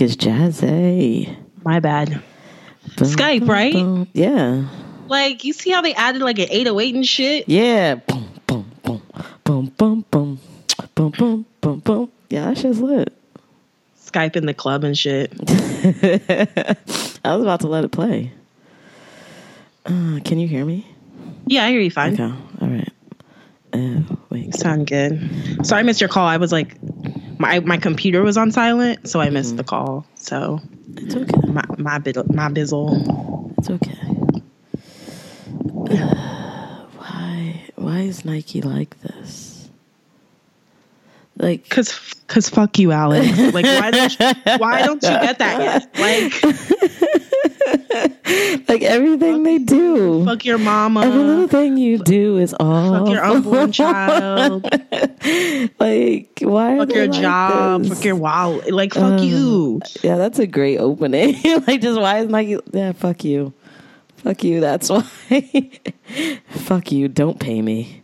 music is jazzy. My bad. Skype, right? Yeah. Like you see how they added like an 808 and shit? Yeah. Boom, boom, boom, boom, boom, boom, boom, boom, boom, boom. Yeah, that shit's lit. Skype in the club and shit. I was about to let it play. Uh, can you hear me? Yeah, I hear you fine. Okay. All right. Uh, wait. You sound good. Sorry I missed your call. I was like my my computer was on silent, so I missed mm-hmm. the call. So It's okay. my my bid- my bizzle. It's okay. why? Why is Nike like this? Like, Cause, cause fuck you, Alex. Like, why don't you, why don't you get that yet? Like, like everything they do. fuck your mama. Every little thing you do is all fuck your unborn child, like why? Are fuck your like job, this? fuck your wallet. Like, fuck Uh, you. Yeah, that's a great opening. like, just why is Nike? Yeah, fuck you, fuck you. That's why. fuck you. Don't pay me.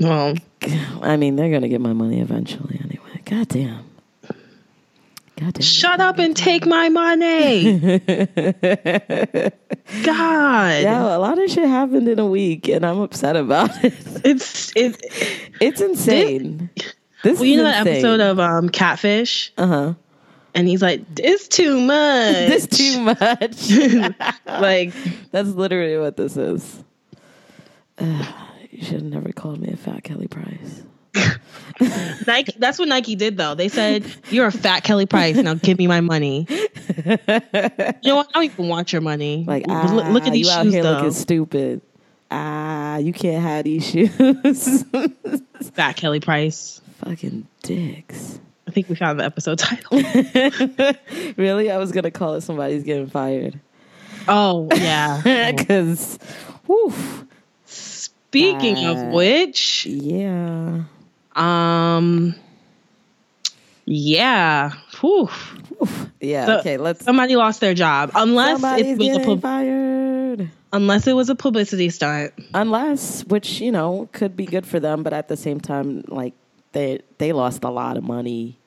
Well, I mean, they're gonna get my money eventually anyway. God damn. God shut up and take my money. God, Yeah, a lot of shit happened in a week, and I'm upset about it. it's it. It's insane. This Well, you is know that episode of um Catfish, uh huh. and he's like, "It's too much." This too much. like, That's literally what this is. Uh, you should have never called me a fat Kelly Price. Nike. That's what Nike did, though. They said, "You're a fat Kelly Price. Now give me my money." you know what? I don't even want your money. Like, Look- ah, look at these you out shoes, here though. looking stupid. Ah, you can't have these shoes. Fat Kelly Price. Fucking dicks. I think we found the episode title. really? I was gonna call it somebody's getting fired. oh yeah. Because, woof. Speaking of Uh, which, Yeah. Um, yeah. Whew. Yeah. So- okay. Let's. Somebody lost their job, unless it was a pub- fired. unless it was a publicity stunt. Unless, which you know, could be good for them, but at the same time, like they they lost a lot of money.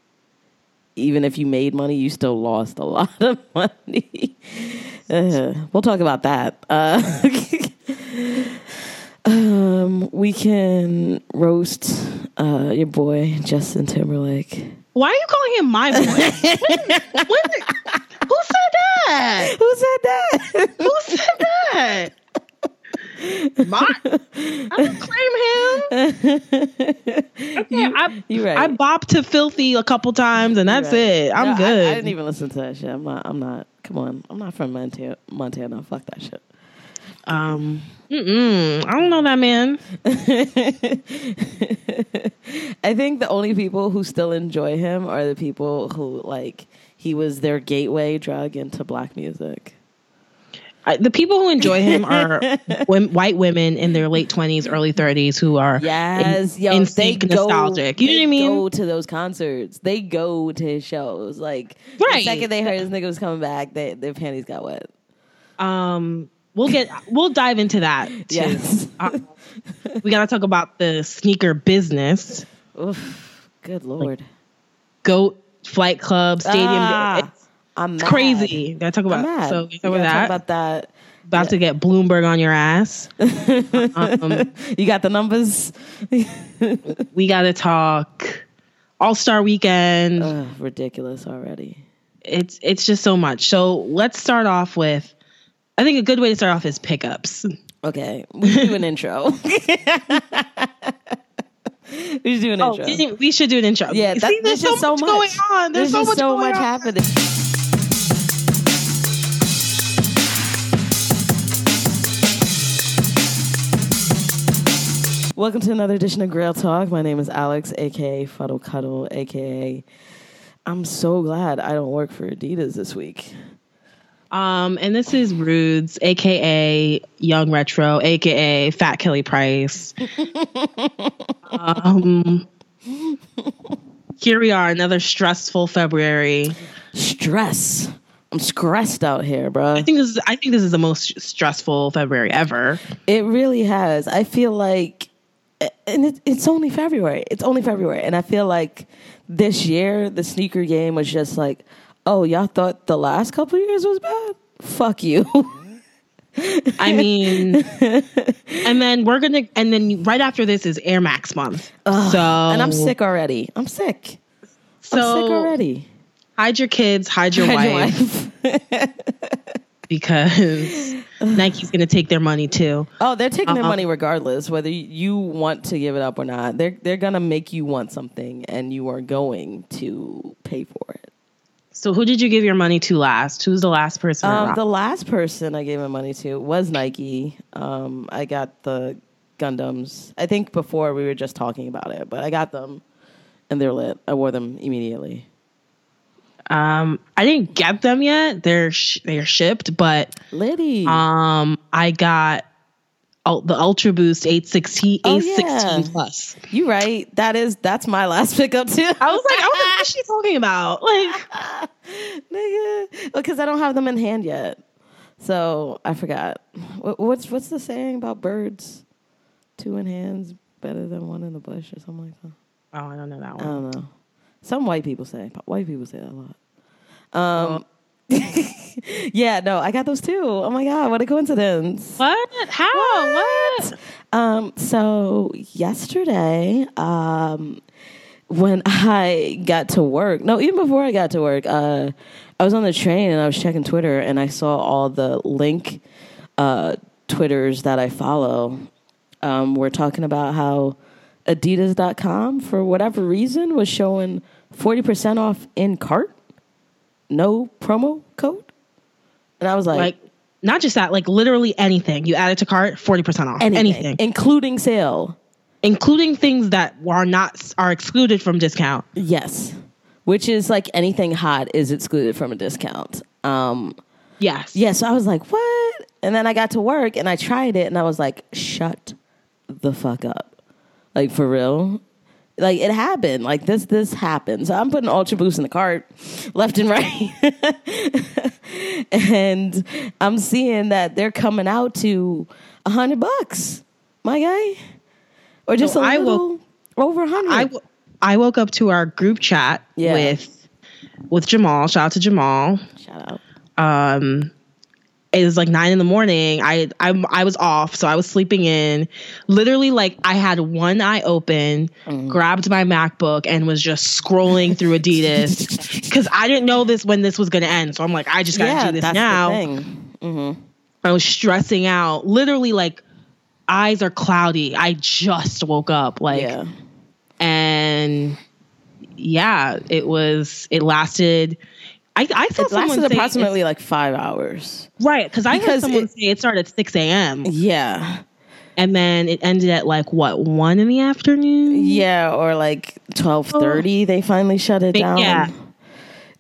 Even if you made money, you still lost a lot of money. Uh, we'll talk about that. Uh, um, we can roast uh, your boy Justin Timberlake. Why are you calling him my boy? When- when- who said that? Who said that? Who said that? My, I don't claim him. Okay, I, you right. I bopped to filthy a couple times, and that's Right. it. I'm No, I- good. I, didn't even listen to that shit. I'm not. I'm not. Come on. I'm not from Montana. Montana. Fuck that shit. Um, mm-mm, I don't know that man. I think the only people who still enjoy him are the people who like he was their gateway drug into black music. I, the people who enjoy him are white women in their late twenties, early thirties who are Yes, in, yo, they go, nostalgic. You know what I mean? Go to those concerts. They go to his shows. Like Right. the second they heard this nigga was coming back, they, their panties got wet. Um, we'll get we'll dive into that. Too. Yes. Um, we gotta talk about the sneaker business. Oof, good lord. Goat Flight Club Stadium. Ah, it's I'm it's crazy. Gotta talk about mad. so talk gotta about that. Talk about that. about to get Bloomberg on your ass. um, You got the numbers. we gotta talk All Star Weekend. Ugh, ridiculous already. it's it's just so much. So let's start off with. I think a good way to start off is pickups. Okay, we should do an intro. we should do an Oh, intro. we- should do an intro. Yeah, that, See, there's, just so much going on. There's, so just much so much happening. Welcome to another edition of Grail Talk. My name is Alex, aka Fuddle Cuddle, aka I'm so glad I don't work for Adidas this week. Um, and this is Rudes, aka Young Retro, aka Fat Kelly Price. um, here we are, another stressful February. Stress. I'm stressed out here, bro. I think this is I think this is the most stressful February ever. It really has. I feel like, and it, it's only February. It's only February, and I feel like this year the sneaker game was just like Oh, y'all thought the last couple years was bad? Fuck you. I mean, and then we're gonna, and then right after this is Air Max month. so, and I'm sick already. I'm sick. So I'm sick already. hide your kids, hide your Hide your wife, wife. because Nike's gonna take their money too. Oh, they're taking their Uh-uh. money regardless, whether you want to give it up or not. They're they're gonna make you want something, and you are going to pay for it. So who did you give your money to last? Who's the last person? Um, the last person I gave my money to was Nike. Um, I got the Gundams. I think before we were just talking about it, but I got them, and they're lit. I wore them immediately. um, I didn't get them yet. They're sh- they're shipped, but Liddy. um, I got the Ultra Boost 816 Oh, 816 yeah. plus. you right. That is that's my last pickup too. I was like, what is she talking about? Like, nigga, because I don't have them in hand yet. So I forgot. What, what's what's the saying about birds? Two in hands better than one in the bush, or something like that. oh, I don't know that one. I don't know. Some white people say. White people say that a lot. Um, yeah, no, I got those too. Oh my god, what a coincidence! What? How? What? Um, so yesterday, um, when I got to work, no, even before I got to work, uh, I was on the train and I was checking Twitter and I saw all the link uh, Twitters that I follow. Um, we're talking about how Adidas.com, for whatever reason, was showing 40% off in cart, no promo code. And I was like, Like, not just that, like literally anything. You add it to cart, 40% off. anything, anything. including sale. including things that are not are excluded from discount. Yes. Which is like anything hot is excluded from a discount. Um, Yes. yeah, so I was like, what? And then I got to work and I tried it and I was like, shut the fuck up. Like for real. Like it happened. Like this this happened. So I'm putting Ultra Boost in the cart left and right. and I'm seeing that they're coming out to a hundred bucks. My guy. Or just So a I little will- over a hundred. I, w- I woke up to our group chat Yeah. with with Jamal. Shout out to Jamal. Shout out. Um, it was like nine in the morning. I I I was off, so I was sleeping in. Literally, like I had one eye open, Mm. grabbed my MacBook, and was just scrolling through Adidas because I didn't know this when this was going to end. So I'm like, I just got to yeah, do this that's now. the thing. I was stressing out. Literally, like eyes are cloudy. I just woke up. Like yeah. and yeah, it was. It lasted. I I saw It someone lasted approximately like five hours. right because I heard someone it- say it started at six a.m. Yeah. and then it ended at like what one in the afternoon. Yeah, or like twelve thirty. Oh. They finally shut it down. yeah.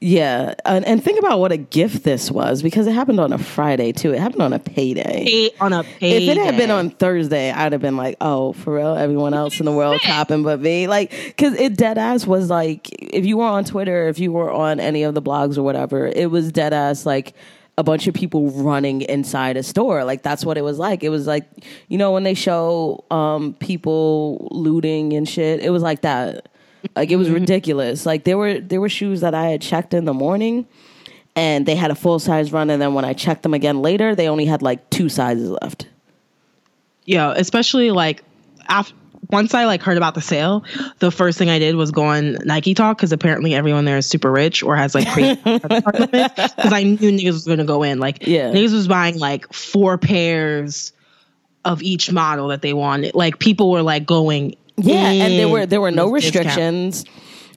Yeah, and, and think about what a gift this was because it happened on a Friday too. It happened on a payday. Pay on a pay. If it had been on Thursday, I'd have been like, "Oh, for real? Everyone else in the world shopping but me." Like, because it dead ass was like, if you were on Twitter, if you were on any of the blogs or whatever, it was dead ass like a bunch of people running inside a store. Like that's what it was like. It was like, you know, when they show um, people looting and shit, it was like that. Like it was mm-hmm. ridiculous. Like there were there were shoes that I had checked in the morning and they had a full size run and then when I checked them again later, they only had like two sizes left. yeah, especially like after. Once I like heard about the sale, the first thing I did was go on Nike Talk because apparently everyone there is super rich or has like crazy because I knew niggas was gonna go in. Like Yeah. niggas was buying like four pairs of each model that they wanted. Like people were like going Yeah, and there were there were no discount. restrictions.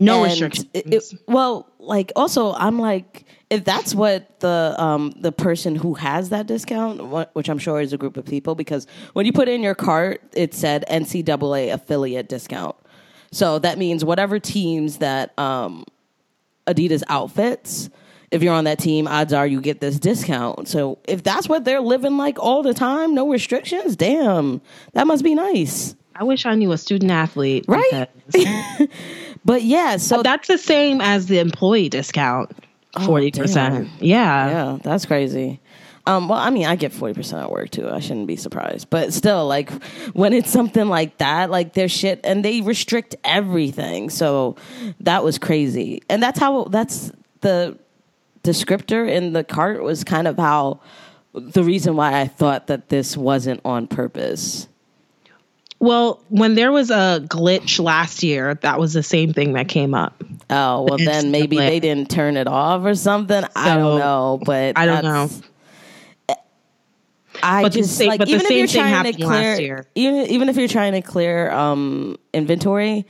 No And restrictions. it- it- well, like also, I'm like, if that's what the um the person who has that discount, which I'm sure is a group of people, because when you put in your cart, it said NCAA affiliate discount. So that means whatever teams that um Adidas outfits. If you're on that team, odds are you get this discount. So if that's what they're living like all the time, no restrictions, damn, that must be nice, I wish I knew a student athlete. right? but yeah, so That's the same as the employee discount. Forty percent. Yeah. Yeah, that's crazy. Um, well, I mean, I get forty percent at work too. I shouldn't be surprised, but still, like when it's something like that, like there's shit, and they restrict everything. So that was crazy, and that's how that's the descriptor in the cart was kind of how the reason why I thought that this wasn't on purpose. Well, when there was a glitch last year, that was the same thing that came up. Oh, well, then maybe glitch. they didn't turn it off or something. I don't know, but I don't know. I But just same- like but even if same you're thing trying to last clear, year. even even if you're trying to clear um, inventory,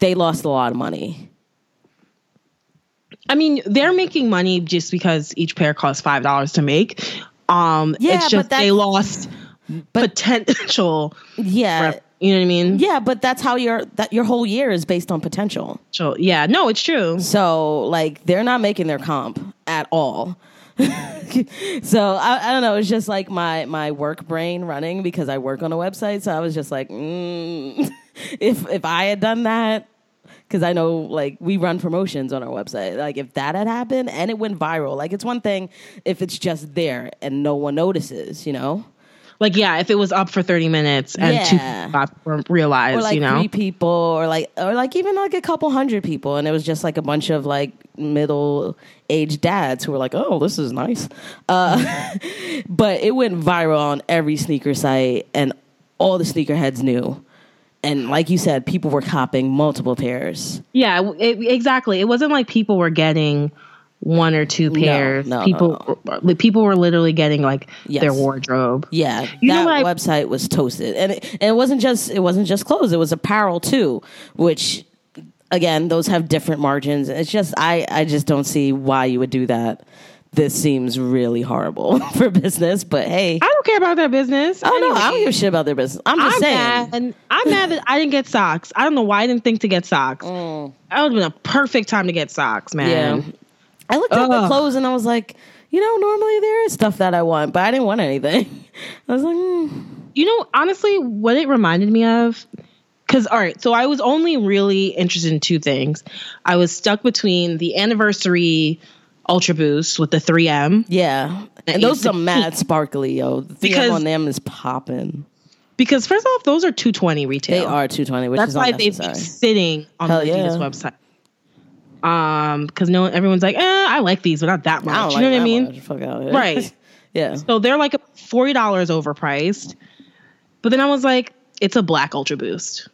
they lost a lot of money. I mean, they're making money just because each pair costs five dollars to make. Um, Yeah, it's but just they that's- lost potential. Yeah, rep- you know what I mean? yeah, but that's how your that your whole year is based on potential. So, yeah, no, it's true. So like they're not making their comp at all. so I, I don't know. It's just like my my work brain running because I work on a website. So I was just like, mm, if if I had done that, because I know like we run promotions on our website. Like if that had happened and it went viral, like it's one thing if it's just there and no one notices, you know. Like, yeah, if it was up for thirty minutes and two Yeah. people realized, or like you know, three people or like or like even like a couple hundred people and it was just like a bunch of like middle aged dads who were like oh this is nice uh, but it went viral on every sneaker site and all the sneakerheads knew and like you said people were copying multiple pairs yeah, it, exactly. It wasn't like people were getting one or two pairs. no, no, people, like, people were literally getting like Yes. their wardrobe. yeah You know that what I- website was toasted and it, and it wasn't just it wasn't just clothes it was apparel too which again those have different margins it's just i i just don't see why you would do that this seems really horrible for business but hey I don't care about their business. oh no i don't give a shit about their business i'm just I'm saying mad. And I'm mad that I didn't get socks. I don't know why I didn't think to get socks. That would have been a perfect time to get socks, man. Mm. yeah i looked at the clothes and i was like you know normally there is stuff that i want but i didn't want anything. I was like mm, You know, honestly, what it reminded me of, because, all right, so I was only really interested in two things. I was stuck between the anniversary Ultra Boost with the 3M, yeah. And And those are mad sparkly yo. The thing Because- on them is popping because first off, those are 220 retail. they are 220 which That's is why they've been sitting on Hell the Adidas yeah. website. Um, because no everyone's like, eh, I like these, but not that much. You like know what I mean? Out. Right. yeah. So they're like forty dollars overpriced. But then I was like, it's a black Ultra Boost.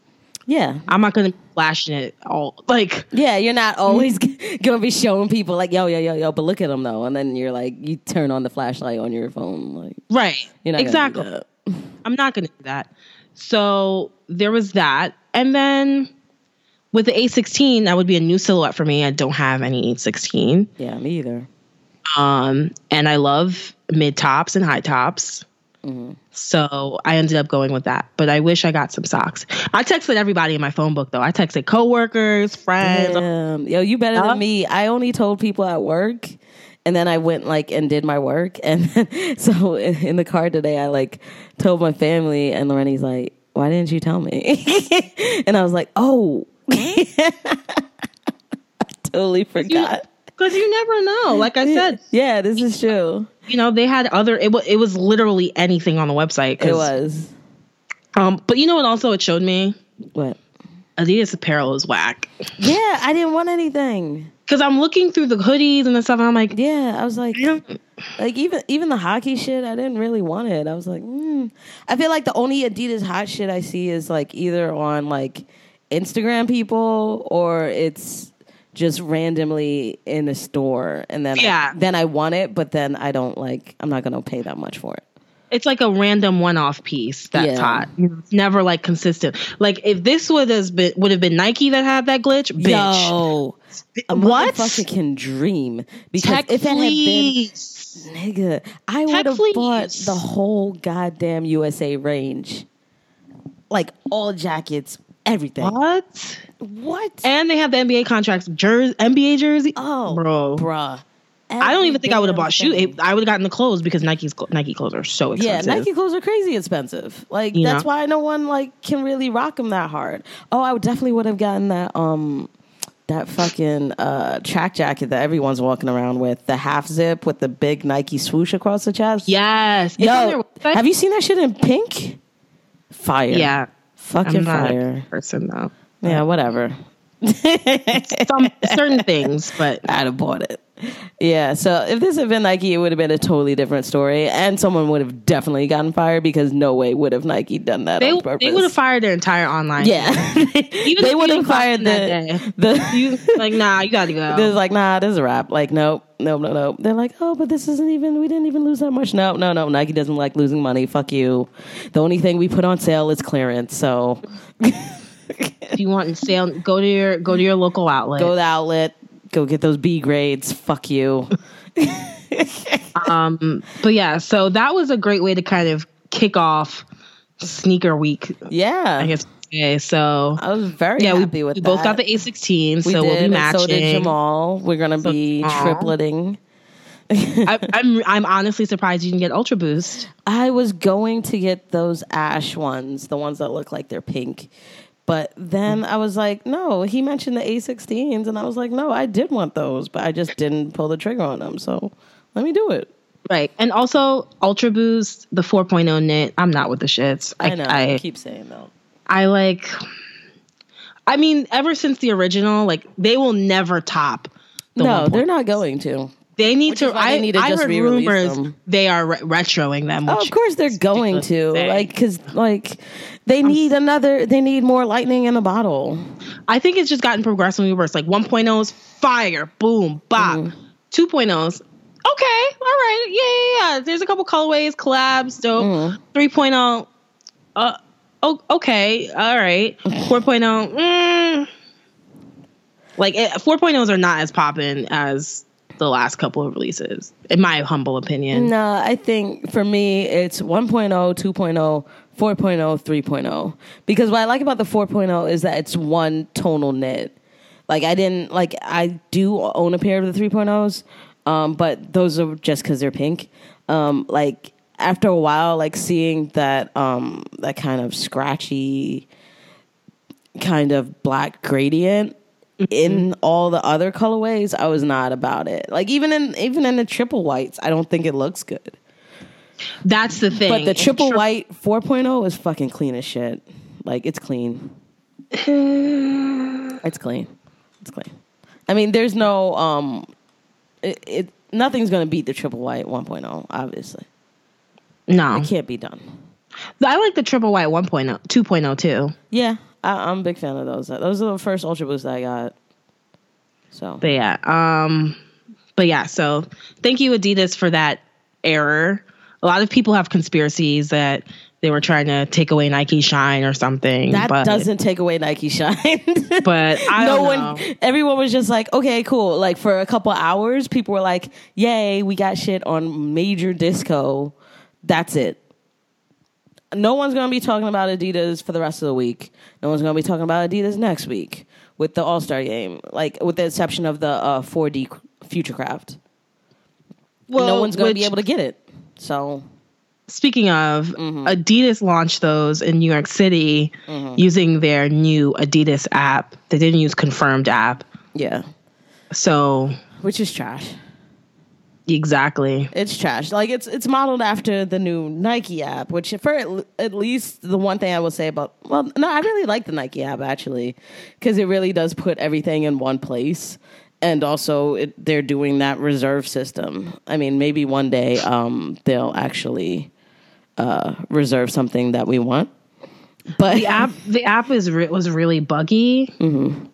Yeah. I'm not gonna be flashing it all like Yeah, you're not always gonna be showing people like, yo, yo, yo, yo, but look at them though, and then you're like, you turn on the flashlight on your phone, like, right. you're not exactly. Gonna do that. I'm not gonna do that. So there was that. And then with the A16, that would be a new silhouette for me. I don't have any A16. Yeah, me either. Um, and I love mid tops and high tops. Mm-hmm. So I ended up going with that. But I wish I got some socks. I texted everybody in my phone book though. I texted coworkers, friends. Damn. Yo, you better Huh? than me. I only told people at work, and then I went like and did my work, and so in, the car today, I like told my family, and Lorene's like, "Why didn't you tell me?" and I was like, "Oh." I totally forgot. Because you never know. Like I said, Yeah, this is true. you know, they had other. It was it was literally anything on the website. It was. Um, but you know what? Also, it showed me What? Adidas apparel is whack. Yeah, I didn't want anything. Because I'm looking through the hoodies and the stuff, and I'm like, Yeah, I was like, like even even the hockey shit, I didn't really want it. I was like, mm. I feel like the only Adidas hot shit I see is like either on like Instagram people or it's just randomly in a store, and then Yeah. then I want it, but then I don't like. I'm not gonna pay that much for it. it's like a random one-off piece that's Yeah. hot. It's never like consistent. Like if this would have been would have been Nike that had that glitch, bitch. Yo, a What? motherfucker can dream because Tech if it had been. Nigga, I would have bought the whole goddamn USA range. Like all jackets, everything. What? What? And they have the NBA contracts, jersey, NBA jersey. oh, bro. bruh. I don't even think I would have bought shoe. damn it- I would have gotten the clothes because Nike's Nike clothes are so expensive. Yeah. Nike clothes are crazy expensive. Like You that's know? why no one like can really rock them that hard. Oh, I would definitely would have gotten that um that fucking uh track jacket that everyone's walking around with, the half zip with the big Nike swoosh across the chest. Yes. Yo, have you seen that shit in pink? Fire. Yeah. Fucking I'm not fire. a person though. Yeah, um, whatever. Some certain things, but I'd have bought it. Yeah, so if this had been Nike, it would have been a totally different story, and someone would have definitely gotten fired because no way would have Nike done that They on purpose. they would have fired their entire online. Yeah, Even they would have fired the the. You like nah, you gotta go. There's like, nah, this is a wrap. Like, nope, nope, no, no. They're like, oh, but this isn't even. We didn't even lose that much. No, no, no. Nike doesn't like losing money. Fuck you. The only thing we put on sale is clearance. So if you want to sale, go to your go to your local outlet. go to the outlet, go get those B grades. Fuck you. Um, but yeah, so that was a great way to kind of kick off sneaker week. Yeah, I guess. Okay, so I was very yeah, we, with we that. both got the A16, We so did, we'll be matching. So did Jamal. We're gonna So- be Aw. tripleting. I, I'm I'm honestly surprised you didn't get Ultra Boost. I was going to get those ash ones, the ones that look like they're pink. But then mm. I was like, no, he mentioned the A16s, and I was like, no, I did want those, but I just didn't pull the trigger on them. So let me do it. Right, and also Ultra Boost, the 4.0 knit. I'm not with the shits. I, know. I, I, keep saying though. I like. I mean, ever since the original, like they will never top. The No, 1.0. they're not going to. They need Which to. is I, need to I just heard rumors them. they are re- retroing them. Oh, of course they're going to. say. Like, because, like, they need another, they need more lightning in a bottle. I think it's just gotten progressively worse. Like 1.0's fire, boom, bop. Mm-hmm. 2.0's okay, all right, yeah, yeah, yeah. There's a couple colorways, collabs, dope. Mm-hmm. 3.0, uh, oh, okay, all right. 4.0, mm, like it, 4.0s are not as popping as the last couple of releases, in my humble opinion. No, I think for me it's 1.0, 2.0, 4.0, 3.0. Because what I like about the 4.0 is that it's one tonal knit. Like I didn't like I do own a pair of the 3.0s, um, but those are just because they're pink. Um, like after a while, like seeing that um, that kind of scratchy kind of black gradient in all the other colorways, I was not about it. Like even in even in the triple whites, I don't think it looks good. That's the thing. But the triple tri- white 4.0 is fucking clean as shit. Like it's clean. it's clean. It's clean. I mean, there's no um it, it nothing's going to beat the triple white 1.0, obviously. no, It can't be done. I like the triple white 1.0, 2.0 too. Yeah, I, I'm a big fan of those. Those are the first Ultra Boosts I got. So, But yeah, um, but yeah. So thank you, Adidas, for that error. A lot of people have conspiracies that they were trying to take away Nike shine or something. that but, doesn't take away Nike shine. But I no don't one everyone was just like okay cool like for a couple hours people were like yay we got shit on major disco that's it no one's going to be talking about adidas for the rest of the week no one's going to be talking about adidas next week with the all-star game like with the exception of the uh, 4d futurecraft Well, no one's going to be able to get it so Speaking of, Mm-hmm. Adidas launched those in New York City Mm-hmm. using their new Adidas app. They didn't use Confirmed app. yeah So which is trash exactly. It's trash. Like it's it's modeled after the new Nike app, which for at, least the one thing I will say about well, no, I really like the Nike app actually because it really does put everything in one place, and also it, they're doing that reserve system. I mean, maybe one day um, they'll actually uh, reserve something that we want. But The app, the app is re- was really buggy. Mm-hmm.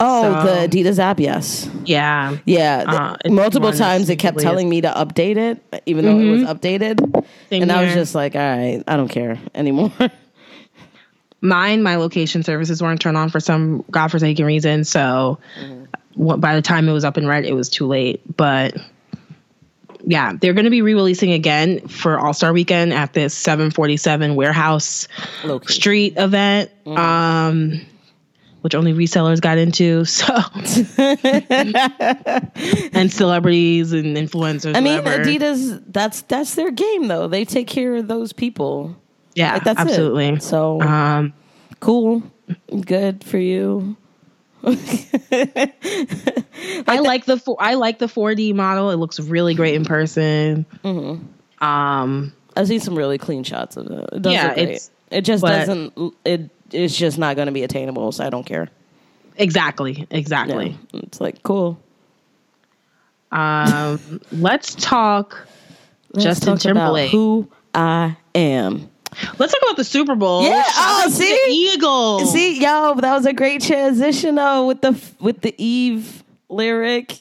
oh, so- the Adidas app, yes. Yeah, Yeah, Uh, th- it's multiple times it kept telling me to update it, even though it was mm-hmm. updated, Same and I was just like, "All right, I don't care anymore." mine, my location services weren't turned on for some godforsaken reason. So mm-hmm. wh- by the time it was up and red, it was too late. But yeah, they're going to be re-releasing again for All Star Weekend at this 747 Warehouse Low-key. Street event. Um, which only resellers got into, so and celebrities and influencers. I mean, whatever. Adidas. That's that's their game, though. They take care of those people. yeah, Like, that's absolutely. It. So Um, cool, good for you. I like the four, I like the 4D model. It looks really great in person. Mm-hmm. Um, I've seen some really clean shots of it. It does Yeah, it's- It just but- doesn't. It it's just not going to be attainable. So I don't care. exactly, Yeah. exactly. It's like cool. Um, let's talk Let's Justin talk about Timberlake. who I am. Let's talk about the Super Bowl. Yeah, Shout oh, see? the Eagles. See, yo, that was a great transition though with the with the Eve lyric,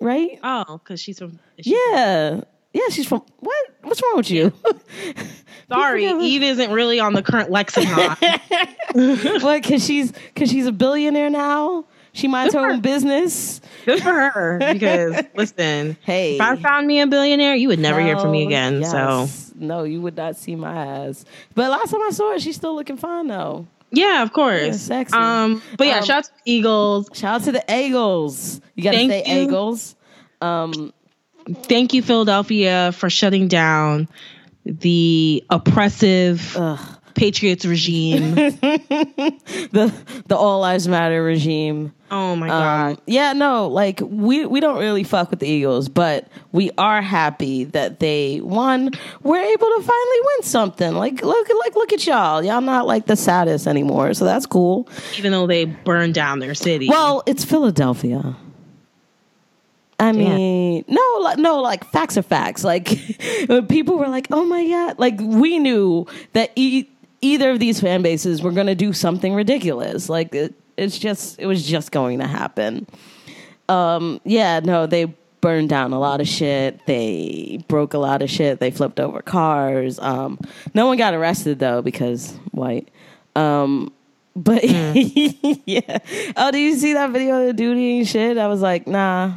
right? Oh, because she's from. she- Yeah, yeah. She's from what? What's wrong with you? Sorry, Eve isn't really on the current lexicon. what? Because she's because she's a billionaire now. She minds her own business. Good for her. Because listen, Hey. if I found me a billionaire, you would never hear from me again. So no, you would not see my ass. But last time I saw her, she's still looking fine though. yeah, of course. Yeah, sexy. Um, but yeah, Um, shout out to the Eagles. Shout out to the Eagles. You gotta Thank say you. Eagles. Um, Thank you, Philadelphia, for shutting down the oppressive ugh. Patriots regime. the the All Lives Matter regime. oh my god. Um, yeah, no, like we we don't really fuck with the Eagles, but we are happy that they won. We're able to finally win something. Like look, like look at y'all. Y'all not like the saddest anymore, so that's cool. Even though they burned down their city. Well, it's Philadelphia. I mean, no, like, no, like facts are facts. Like people were like, "Oh my god!" Like we knew that e- either of these fan bases were going to do something ridiculous. Like it, it's just, it was just going to happen. Um, yeah, no, they burned down a lot of shit. They broke a lot of shit. They flipped over cars. Um, no one got arrested though because white. Um, but yeah. Oh, did you see that video of the dude eating shit? I was like, nah.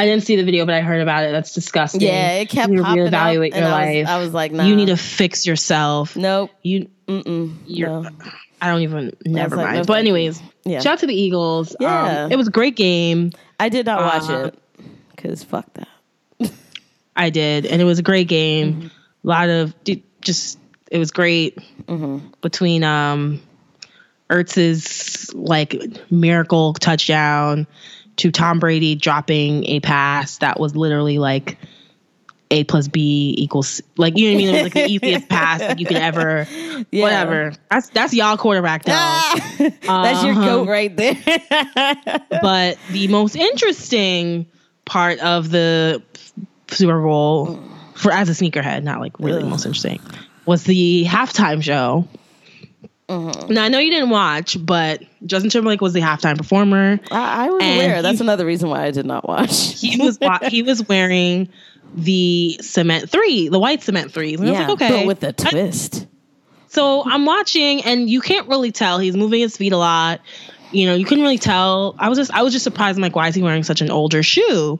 I didn't see the video, but I heard about it. That's disgusting. Yeah, it kept You popping up, reevaluate and your I was- life. I was like, nah. You need to fix yourself. Nope. You, Mm-mm. you're. No. I don't even. Never like, mind. no, but anyways, Yeah. shout out to the Eagles. Yeah. Um, it was a great game. I did not watch Uh, it because fuck that. I did, and it was a great game. Mm-hmm. A lot of just. It was great Mm-hmm. between um, Ertz's like miracle touchdown to Tom Brady dropping a pass that was literally like A plus B equals like you know what I mean. It was like the easiest pass that you could ever. Yeah. Whatever. That's that's y'all quarterback though. That's your Uh-huh. goat right there. but the most interesting part of the Super Bowl for as a sneakerhead, not like really the most interesting, was the halftime show. Mm-hmm. Now I know you didn't watch, but Justin Timberlake was the halftime performer. I, I was aware. That's another reason why I did not watch. He was he was wearing the cement three, the white cement three. And I was yeah, like, okay, but with a twist. So I'm watching, and you can't really tell. He's moving his feet a lot. You know, you couldn't really tell. I was just, I was just surprised. I'm like, why is he wearing such an older shoe?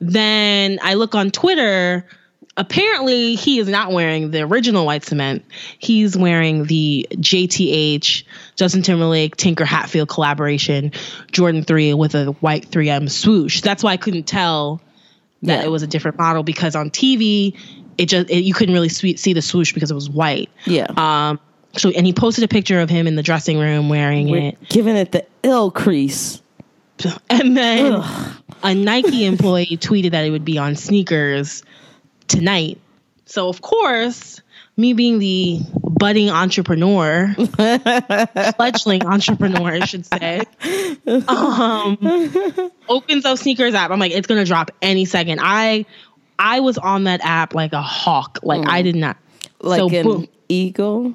Then I look on Twitter. Apparently, he is not wearing the original white cement. He's wearing the JTH Justin Timberlake Tinker Hatfield collaboration Jordan Three with a white 3M swoosh. That's why I couldn't tell that Yeah. it was a different model because on TV, it just it, you couldn't really see the swoosh because it was white. Yeah. Um. So and he posted a picture of him in the dressing room wearing We're it, giving it the ill crease. and then a Nike employee tweeted that it would be on sneakers tonight. So of course, me being the budding entrepreneur, fledgling entrepreneur, I should say, um, opens up sneakers app. I'm like, it's gonna drop any second. I I was on that app like a hawk. Like I did not. Like so an boom. eagle.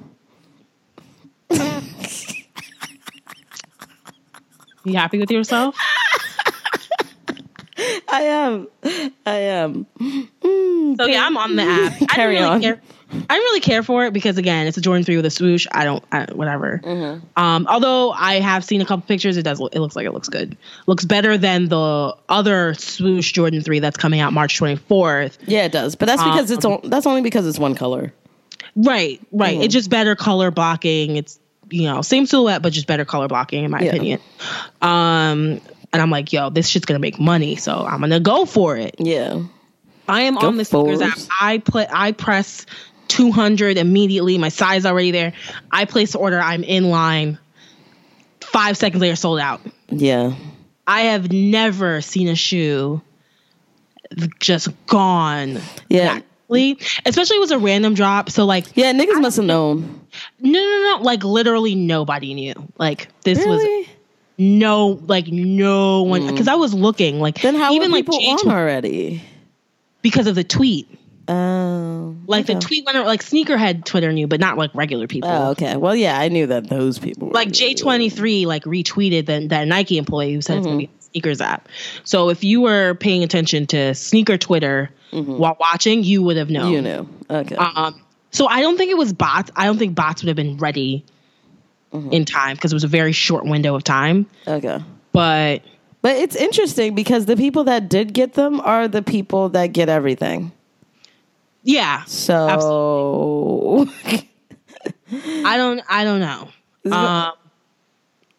You happy with yourself? I am. I am. Mm, So yeah, I'm on the app. I Carry didn't really on. Care. I didn't really care for it because again, it's a Jordan three with a swoosh. I don't, I, whatever. Mm-hmm. Um, although I have seen a couple pictures, it does. It looks like it looks good. Looks better than the other swoosh Jordan three that's coming out March 24th. Yeah, it does. But that's because it's Um, on, that's only because it's one color. Right, right. Mm-hmm. It's just better color blocking. It's you know same silhouette, but just better color blocking in my Yeah. opinion. Um, and I'm like, yo, this shit's gonna make money, so I'm gonna go for it. Yeah. I am Go on the sneakers app. I play. I press 200 immediately. My size already there. I place the order. I'm in line. Five seconds later, sold out. Yeah. I have never seen a shoe just gone. Yeah. Especially it was a random drop. So like, Yeah, niggas must have known. no, no, no. Like literally nobody knew. Like this was Really? No, like no one, because I was looking like Mm. Then how even were like people on already? because of the tweet. Oh, Like the tweet went like sneakerhead Twitter knew, but not like regular people. Oh, okay. Well, yeah, I knew that those people. Were like J twenty three like retweeted the, that Nike employee who said it's gonna be a sneakers app. So if you were paying attention to sneaker Twitter while watching, you would have known. You knew. Okay. Um, so I don't think it was bots. I don't think bots would have been ready in time because it was a very short window of time. okay. But But it's interesting because the people that did get them are the people that get everything. yeah, So I don't. I don't know. Um,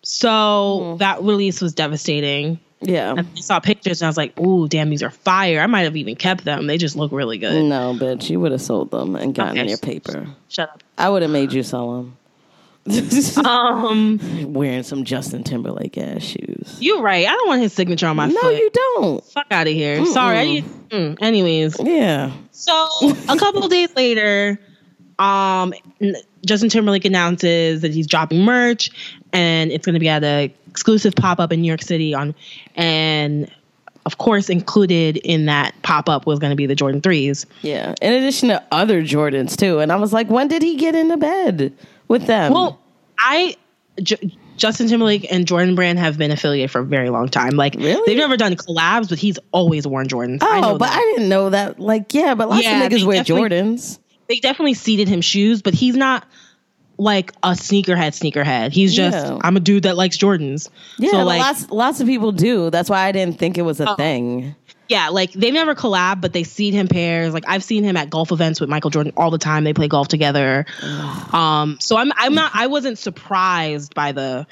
so that release was devastating. yeah. I saw pictures and I was like, "Ooh, damn, these are fire!" I might have even kept them. They just look really good. No, bitch, you would have sold them and gotten Okay. your paper. Shut up. I would have made you sell them. Um, Wearing some Justin Timberlake ass shoes. you're right. I don't want his signature on my No, foot. No, you don't. Fuck out of here. Sorry. I mm, anyways, Yeah. so a couple of days later, um, Justin Timberlake announces that he's dropping merch, and it's going to be at a exclusive pop up in New York City on, and of course, included in that pop up was going to be the Jordan threes. Yeah. In addition to other Jordans too. And I was like, when did he get into bed with them? Well, I. J- Justin Timberlake and Jordan Brand have been affiliated for a very long time. Like Really? they've never done collabs, but he's always worn Jordans. I oh, know but that. I didn't know that. Like, yeah, but lots Yeah, of niggas wear Jordans. they definitely seeded him shoes, but he's not like a sneakerhead sneakerhead. He's just Yeah. I'm a dude that likes Jordans. Yeah, so like lots lots of people do. That's why I didn't think it was a oh. thing. Yeah, like they've never collab, but they seed him pairs. Like I've seen him at golf events with Michael Jordan all the time. They play golf together. um, so I'm I'm not I wasn't surprised by the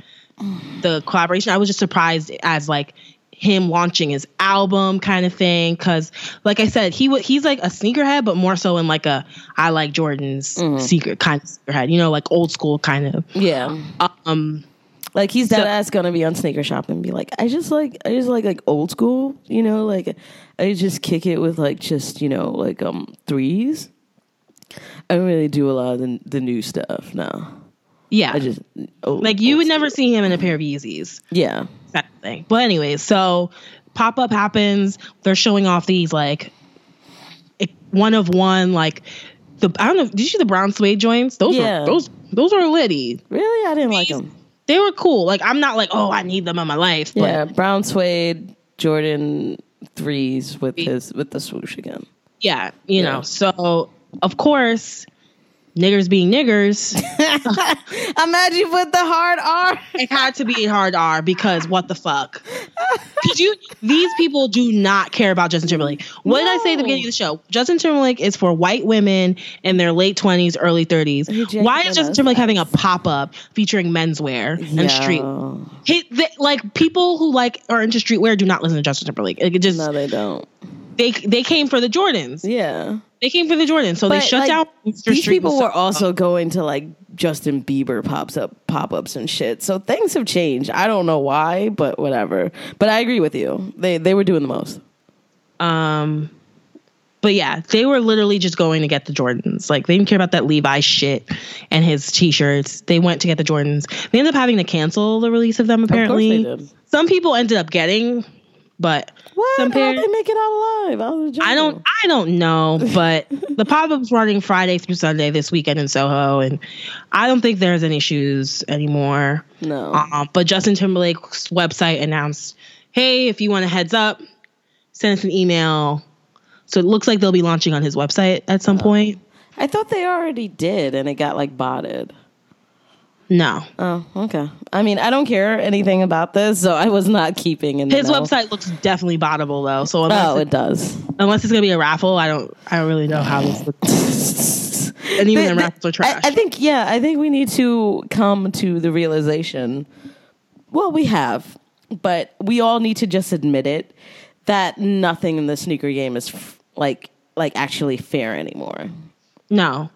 the collaboration. I was just surprised as like him launching his album kind of thing because like i said he would he's like a sneakerhead but more so in like a i like jordan's secret kind of sneakerhead you know like old school kind of Yeah. um Like he's dead So- ass gonna be on sneaker shop and be like, I just like I just like like old school, you know, like I just kick it with like just, you know, like um threes. I don't really do a lot of the, the new stuff now. yeah I just old, like you would never see him in a pair of yeezys Yeah. that thing. But anyways, so pop up happens. They're showing off these like one of one like the I don't know. Did you see the brown suede joints? Those Yeah. were those those are litty. Really? I didn't like them. They were cool. Like I'm not like oh I need them in my life. But Yeah, brown suede Jordan threes with his with the swoosh again. yeah, you Yeah. know. So of course, niggers being niggers, Imagine with the hard R. it had to be a hard R because what the fuck? Did you? These people do not care about Justin Timberlake. What did I say at the beginning of the show? Justin Timberlake is for white women in their late twenties, early thirties. Why is Justin Timberlake having a pop up featuring menswear and street? He, they, like people who like are into streetwear do not listen to Justin Timberlake. It just No, they don't. they they came for the Jordans. Yeah. They came for the Jordans, so they shut like, down. Mr. These Street people were also going to like Justin Bieber pops up pop ups and shit. So things have changed. I don't know why, but whatever. But I agree with you. They they were doing the most. Um, but yeah, they were literally just going to get the Jordans. Like they didn't care about that Levi shit and his t-shirts. They went to get the Jordans. They ended up having to cancel the release of them. Apparently, did. some people ended up getting, but What? some How pairs. they make it out alive? I don't. I don't know, but the pop up's running Friday through Sunday this weekend in Soho, and I don't think there's any shoes anymore. No. Um, but Justin Timberlake's website announced, "Hey, if you want a heads up, send us an email." So it looks like they'll be launching on his website at some point. I thought they already did, and it got like botted. No, Oh, okay. I mean, I don't care anything about this, so I was not keeping in the his know. website looks definitely bottable though. So unless, Oh, it- it does. unless it's gonna be a raffle, I don't. I don't really know how this looks. And even The- the the- raffles are trash. I, I think, yeah, I think we need to come to the realization. Well, we have, but we all need to just admit it that nothing in the sneaker game is f- like like actually fair anymore. no,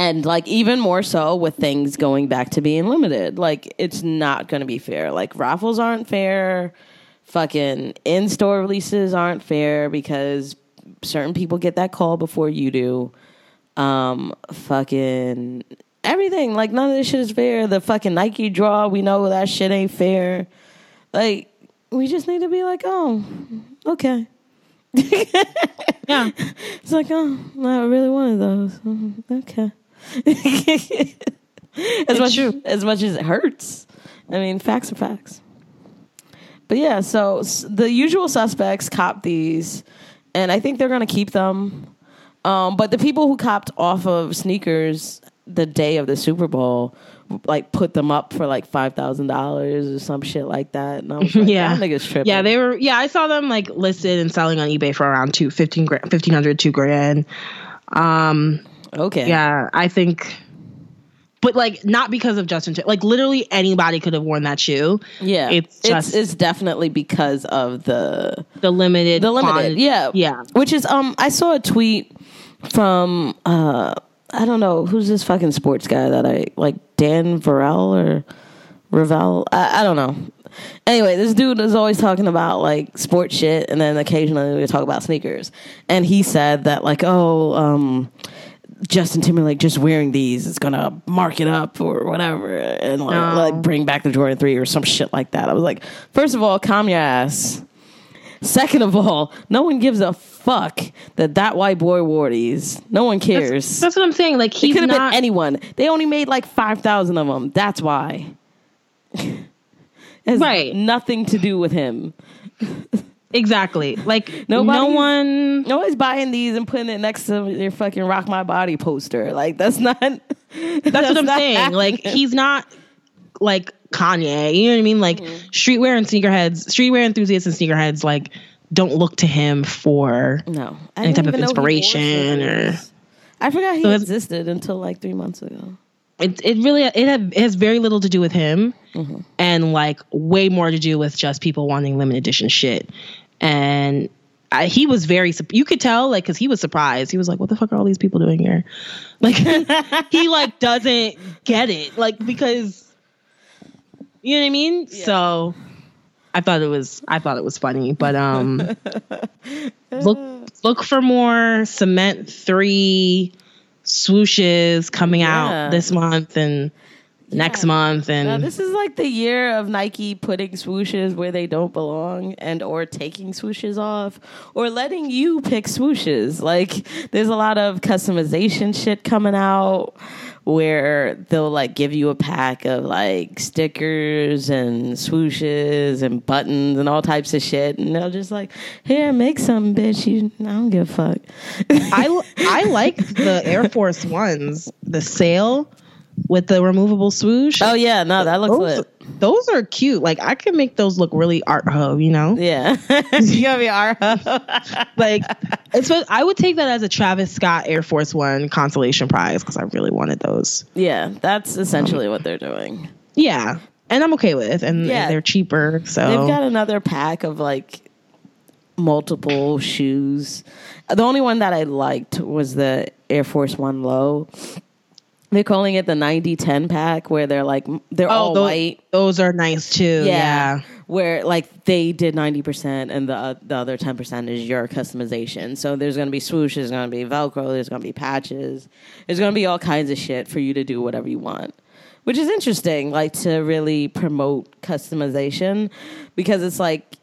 And like even more so with things going back to being limited. Like it's not going to be fair. Like raffles aren't fair. Fucking in-store releases aren't fair because certain people get that call before you do. Um fucking everything like none of this shit is fair. The fucking Nike draw, we know that shit ain't fair. Like we just need to be like, oh, okay. Yeah. It's like, oh, I really wanted those. Okay. As much true. as much as it hurts. I mean, facts are facts. But yeah, so the usual suspects cop these, and I think they're gonna keep them. Um, but the people who copped off of sneakers the day of the Super Bowl, like put them up for like five thousand dollars or some shit like that. And I was like, yeah. yeah, niggas tripping. Yeah, they were yeah, I saw them like listed and selling on eBay for around two, 15 grand, 1500, 2 grand. Um okay. yeah, I think but like not because of Justin like literally anybody could have worn that shoe. yeah. It's just- it's, definitely because of the The limited the limited quantity- yeah Yeah. which is um i saw a tweet from uh i don't know who's this fucking sports guy that i like dan Varel or ravel I, I don't know anyway this dude is always talking about like sports shit and then occasionally we talk about sneakers and he said that like oh um Justin Timberlake just wearing these is gonna mark it up or whatever and like, No. like bring back the Jordan 3 or some shit like that. I was like, first of all, calm your ass. Second of all, no one gives a fuck that that white boy wore these. No one cares. That's what I'm saying. Like he's could have not been anyone. They only made like 5,000 of them. That's why. has Right. nothing to do with him. exactly. Like Nobody- no one no one's buying these and putting it next to their fucking Rock My Body poster. Like, that's not. That's, That's what I'm saying. happening. Like he's not like Kanye. You know what I mean? Like Mm-hmm. streetwear and sneakerheads, streetwear enthusiasts and sneakerheads like don't look to him for No, I Any type of even know he wore inspiration or- I forgot he So existed until like three months ago. it. It really it, had, it has very little to do with him, Mm-hmm. and like way more to do with just people wanting limited edition shit. And I, he was very you could tell like because he was surprised. He was like, "What the fuck are all these people doing here?" Like he like doesn't get it like because you know what I mean. So I thought it was I thought it was funny, but um, look look for more cement three swooshes coming Yeah. out this month and next month and Now, this is like the year of Nike putting swooshes where they don't belong and or taking swooshes off or letting you pick swooshes. Like there's a lot of customization shit coming out where they'll like give you a pack of like stickers and swooshes and buttons and all types of shit and they'll just like, "Here, make something, bitch. You I don't give a fuck." I I like the Air Force ones, the sale with the removable swoosh. oh yeah, no, that looks those, lit. those are cute. Like I can make those look really art ho, you know? Yeah. you gotta be our Like it's I would take that as a Travis Scott Air Force One consolation prize because I really wanted those. Yeah, that's essentially what they're doing. Yeah. And I'm okay with and Yeah. they're cheaper. So They've got another pack of like multiple shoes. The only one that I liked was the Air Force One Low. They're calling it the 90-10 pack where they're like they're all oh, those, white. those are nice too. Yeah. Where like they did 90% and the uh, the other 10% is your customization. So there's going to be swoosh, there's going to be velcro, there's going to be patches. There's going to be all kinds of shit for you to do whatever you want. Which is interesting like to really promote customization because it's like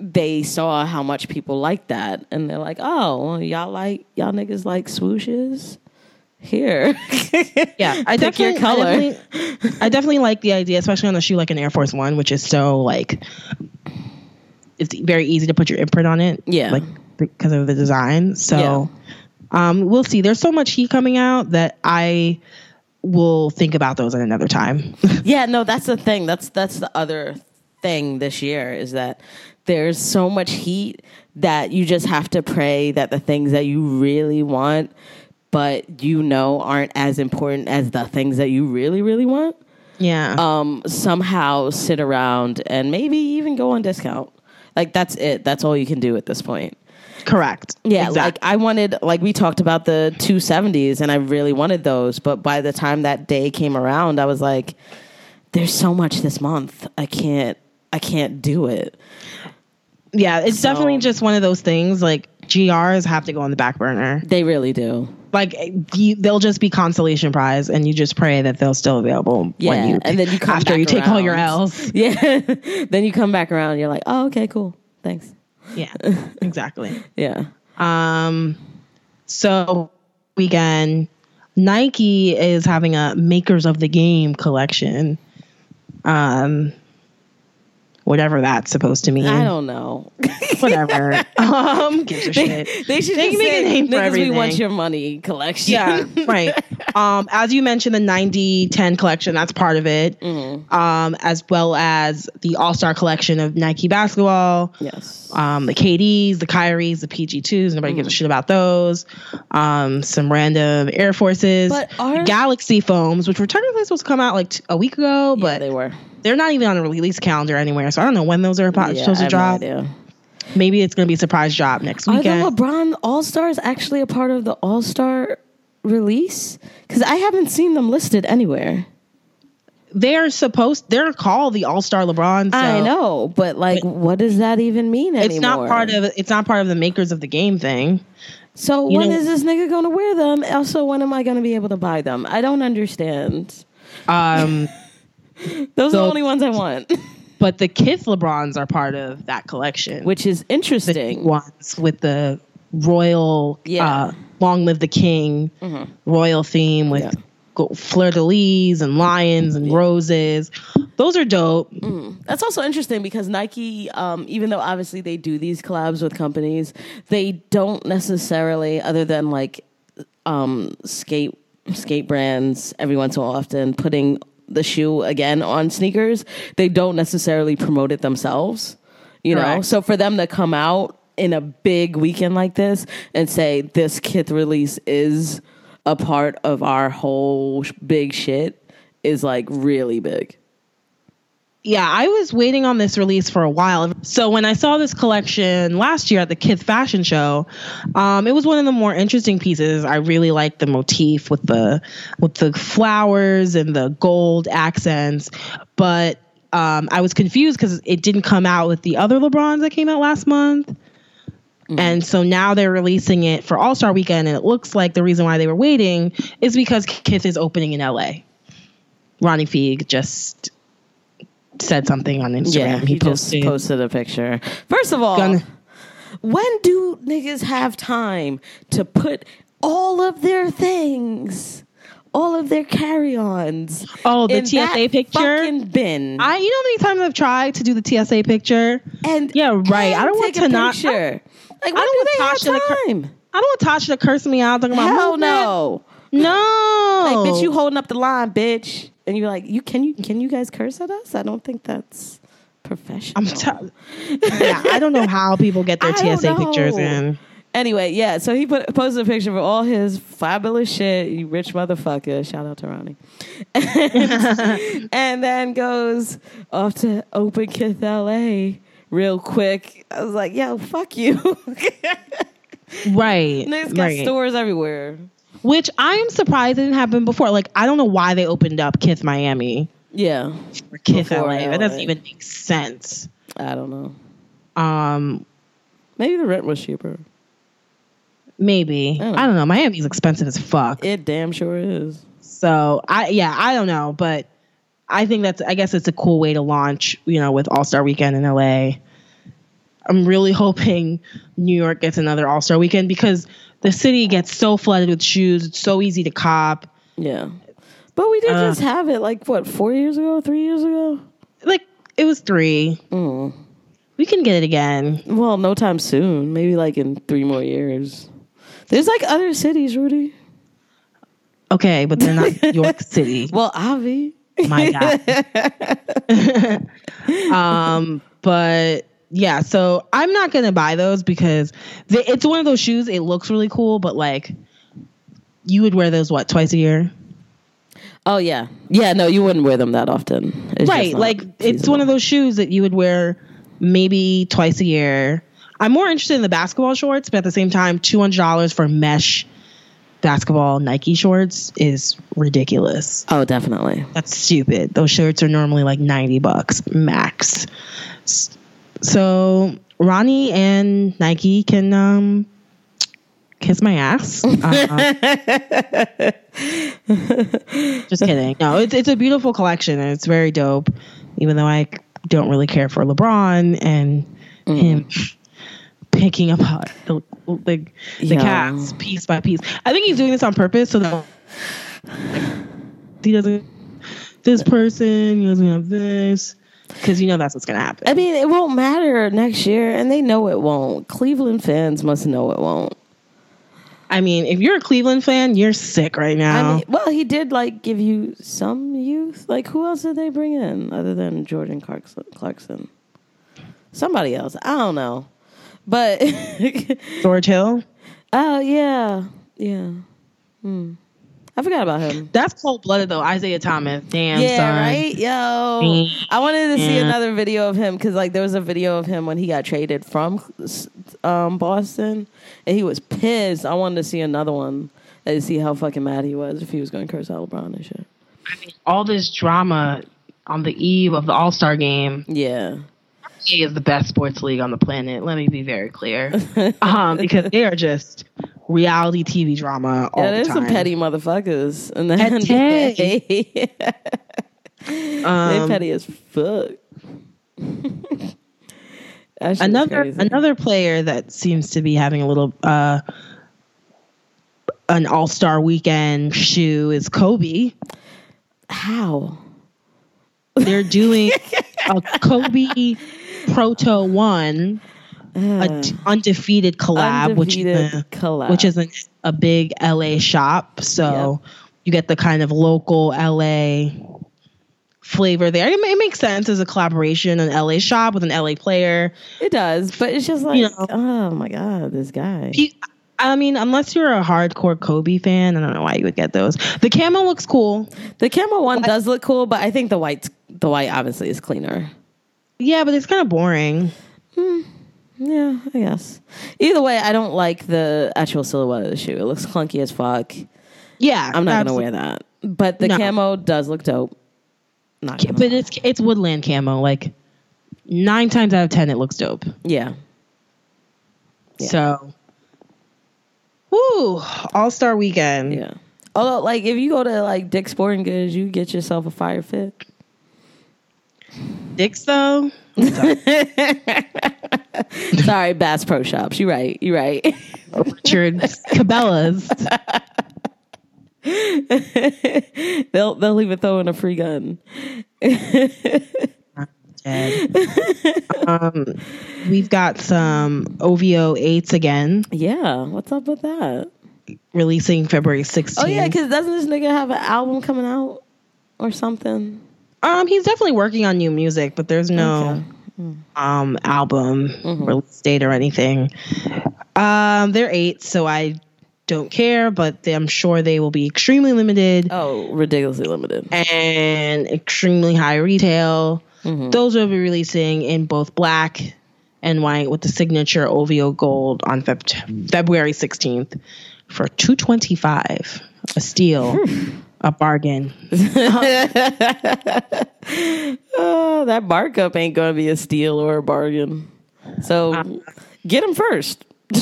they saw how much people like that and they're like, "Oh, y'all like y'all niggas like swooshes?" Here. Yeah, I Pick your definitely, color. I definitely, I definitely like the idea, especially on a shoe like an Air Force One, which is so like it's very easy to put your imprint on it. Yeah. like because of the design. So, um, we'll see. There's so much heat coming out that I will think about those at another time. Yeah, no, that's the thing. That's that's the other thing this year is that there's so much heat that you just have to pray that the things that you really want but you know aren't as important as the things that you really really want yeah, um somehow sit around and maybe even go on discount. Like that's it. That's all you can do at this point. correct. Yeah, Exact- like I wanted, like we talked about the 270s, and I really wanted those. But by the time that day came around, I was like, "There's so much this month. I can't, I can't do it." yeah, it's So- definitely just one of those things. Like GRs have to go on the back burner. They really do. Like you, they'll just be consolation prize, and you just pray that they'll still available. Yeah, when you, and then you come after you take all your around. L's. Yeah. then you come back around and you're like, oh, okay, cool. Thanks. Yeah, exactly. Yeah. Um, so weekend, Nike is having a Makers of the Game collection. Um, whatever that's supposed to mean. I don't know. Whatever. um, gives a shit. they should They just make a name for "Niggas, we want your money collection. Yeah, right. Um, as you mentioned, the 90 10 collection, that's part of it. Um, as well as the All Star collection of Nike basketball. yes. um, the KDs, the Kyries, the PG2s. Nobody Mm. gives a shit about those. Um, some random Air Forces, But Galaxy foams, which were technically supposed to come out like t- a week ago, yeah, but they were. They're not even on a release calendar anywhere. So I don't know when those are po- Yeah, supposed I to have no drop. idea. Maybe it's going to be a surprise drop next week. Are the. LeBron All Stars actually a part of the All Star release? Because I haven't seen them listed anywhere. they're supposed. They're called the All Star LeBron. So I know, but like, what does that even mean anymore? It's not part of. It's not part of the makers of the game thing. So you when know- is this nigga gonna wear them? Also, when am I gonna be able to buy them? I don't understand. Um, Those are the only ones I want, but the Kith LeBrons are part of that collection. which is interesting. ones with the royal Yeah. uh, long live the king royal theme with Yeah. go- fleur de lis and lions and roses those are dope That's also interesting because Nike, um, even though obviously they do these collabs with companies, they don't necessarily, other than like um, skate skate brands, every once in a while, often putting the shoe again on sneakers, they don't necessarily promote it themselves. You know, so for them to come out in a big weekend like this and say this kith release is a part of our whole sh- big shit is like really big. Yeah i was waiting on this release for a while. So when i saw this collection last year at the kith fashion show um, it was one of the more interesting pieces. I really liked the motif with the with the flowers and the gold accents. But um, i was confused because it didn't come out with the other lebrons that came out last month. And so now they're releasing it for All Star Weekend, and it looks like the reason why they were waiting is because Kith is opening in LA. Ronnie Fieg just said something on Instagram. Yeah, he, just posted. posted a picture. First of all, when do niggas have time to put all of their things, all of their carry-ons? Oh, the TSA picture? fucking bin. I, you know, how many times I've tried to do the TSA picture. and Yeah, right. I don't want to not- picture. Like, I don't do want Tasha to cur-? I don't want Tasha to curse me out talking about Hell movement. no. no. Like, bitch, you holding up the line, bitch, and you're like, you can you can you guys curse at us? I don't think that's professional. I'm t- yeah, I don't know how people get their TSA pictures in. Anyway, yeah, so he put posted a picture of all his fabulous shit, you rich motherfucker. Shout out to Ronnie. And, and then goes off to Open Kith LA real quick. I was like, yo, fuck you. Right. Niggas got right. stores everywhere. Which I am surprised didn't happen before. Like, I don't know why they opened up Kith Miami Yeah. or Kith Before LA. That doesn't even make sense. I don't know. Um, Maybe the rent was cheaper. maybe. I don't I don't know. Miami's expensive as fuck. It damn sure is. So I yeah, I don't know, but I think that's I guess it's a cool way to launch, you know, with All Star Weekend in LA. I'm really hoping New York gets another All Star Weekend because the city gets so flooded with shoes. It's so easy to cop. Yeah. But we did Uh. just have it like what, four years ago, three years ago? Like it was three. Mm. We can get it again. Well, no time soon. Maybe like in three more years. There's like other cities, Rudy. Okay, but they're not York City. Well, Avi. My God. um, but yeah, so I'm not gonna buy those because they, it's one of those shoes. It looks really cool, but like, you would wear those what twice a year, Oh yeah, yeah. No, you wouldn't wear them that often, It's right? Like, it's one of those shoes that you would wear maybe twice a year. I'm more interested in the basketball shorts, but at the same time, two hundred dollars for mesh basketball Nike shorts is ridiculous. Oh, definitely. That's stupid. Those shirts are normally like 90 bucks max. So Ronnie and Nike can um kiss my ass. Uh, just kidding. No, it's it's a beautiful collection and it's very dope. Even though I don't really care for LeBron and Mm. him picking apart the the, the Yeah. cats piece by piece. I think he's doing this on purpose so that he doesn't. This person he doesn't have this because you know that's what's gonna happen. I mean, it won't matter next year, and they know it won't. Cleveland fans must know it won't. I mean, if you're a Cleveland fan, you're sick right now. I mean, well, he did like give you some youth. Like, who else did they bring in other than Jordan Clarkson? Clarkson? Somebody else. I don't know. But George Hill. oh yeah, yeah. Hmm. I forgot about him. That's cold blooded though. Isaiah Thomas. Damn, yeah, son. right. Yo. I wanted to see Yeah. another video of him because like there was a video of him when he got traded from um, Boston, and he was pissed. I wanted to see another one and see how fucking mad he was if he was going to curse out LeBron and shit. I mean, All this drama on the eve of the All Star game. Yeah. NBA is the best sports league on the planet. Let me be very clear, um, because they are just reality TV drama all yeah, the there's time. some petty motherfuckers in the Petty. NBA. they Um, petty as fuck. That shit is another another player that seems to be having a little uh an All Star weekend shoe is Kobe. how They're doing a Kobe Protro One, a t- undefeated collab, which is a, collab. which is a, a big LA shop. So you get the kind of local LA flavor there. It, it makes sense as a collaboration, an LA shop with an LA player. it does, but it's just like, You know. oh my god, this guy. Pe- I mean, unless you're a hardcore Kobe fan, I don't know why you would get those. The camo looks cool. The camera one does look cool, but I think the white, the white obviously is cleaner. Yeah, but it's kind of boring. Hmm. Yeah, I guess. Either way, I don't like the actual silhouette of the shoe. It looks clunky as fuck. Yeah, I'm not absolutely. gonna wear that. But the No. camo does look dope. Not But lie. it's it's woodland camo. Like nine times out of ten, it looks dope. yeah. Yeah. So, woo, All Star Weekend. Yeah. Although, like, if you go to like Dick's Sporting Goods, you get yourself a fire fit. Dicks though. Sorry, Bass Pro Shops. You're right. You're right. Richard Cabela's. they'll they'll even throw in a free gun. Um, we've got some OVO eights again, Yeah. What's up with that? releasing February 16th. Oh yeah, because doesn't this nigga have an album coming out or something? Um, he's definitely working on new music, but there's no um album release date or anything. Um, they're eight, so I don't care, but they- I'm sure they will be extremely limited. Oh, ridiculously limited. and extremely high retail. Those will be releasing in both black and white with the signature OVO gold on Feb- February 16th for 225 a steal, a bargain. Oh, that markup ain't gonna be a steal or a bargain. So get them first.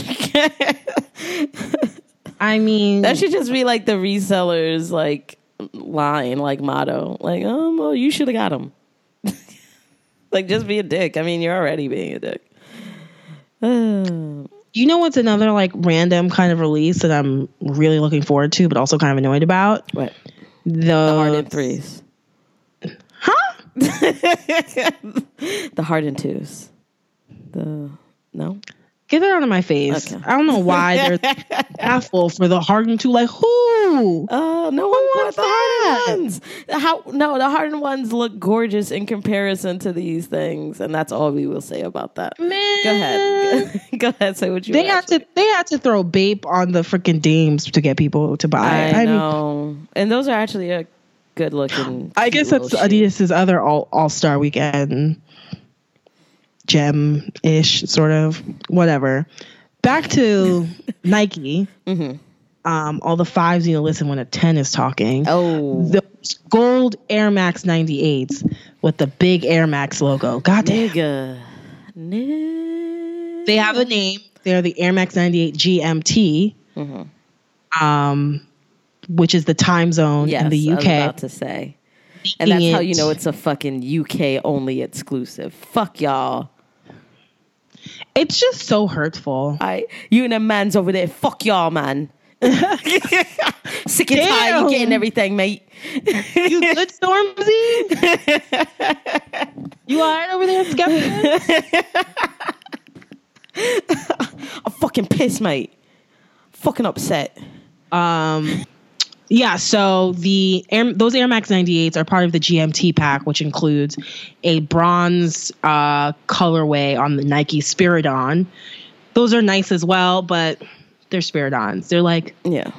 I mean, That should just be like the resellers like line, like motto. Like, um, well, you should have got them. like, just be a dick. I mean, you're already being a dick. Uh, you know what's another like random kind of release that I'm really looking forward to, but also kind of annoyed about? what? The, The Hardened threes. Huh? The Hardened twos. The no. Get that out of my face. Okay. I don't know why they're baffle for the hardened two. Like who? Oh, no one wants the hardened ones. How? No, the hardened ones look gorgeous in comparison to these things, and that's all we will say about that. Man, Go ahead. Go ahead. Say what you. They had to they had to throw Bape on the freaking Dames to get people to buy. I mean, know, and those are actually a good looking. I guess that's Adidas's other all All Star Weekend gem ish sort of whatever. Back to Nike. Um, all the fives you know listen when a ten is talking. Oh, The gold Air Max 98s with the big Air Max logo. God damn. nigga. Nigga. They have a name. They're the Air Max 98 GMT. um, which is the time zone Yes, in the UK. I was about to say. And that's how you know it's a fucking UK only exclusive. Fuck y'all. It's just so hurtful. I you and them mans over there. Fuck y'all, man. Sick and tired. Damn. You getting everything, mate. You good, Stormzy? you all right over there, Skepta? I'm fucking pissed, mate. Fucking upset. Um, yeah. So the Air, those Air Max 98s are part of the GMT pack, which includes a bronze uh, colorway on the Nike Spiridon. Those are nice as well, but they're Spiridons. They're like Yeah.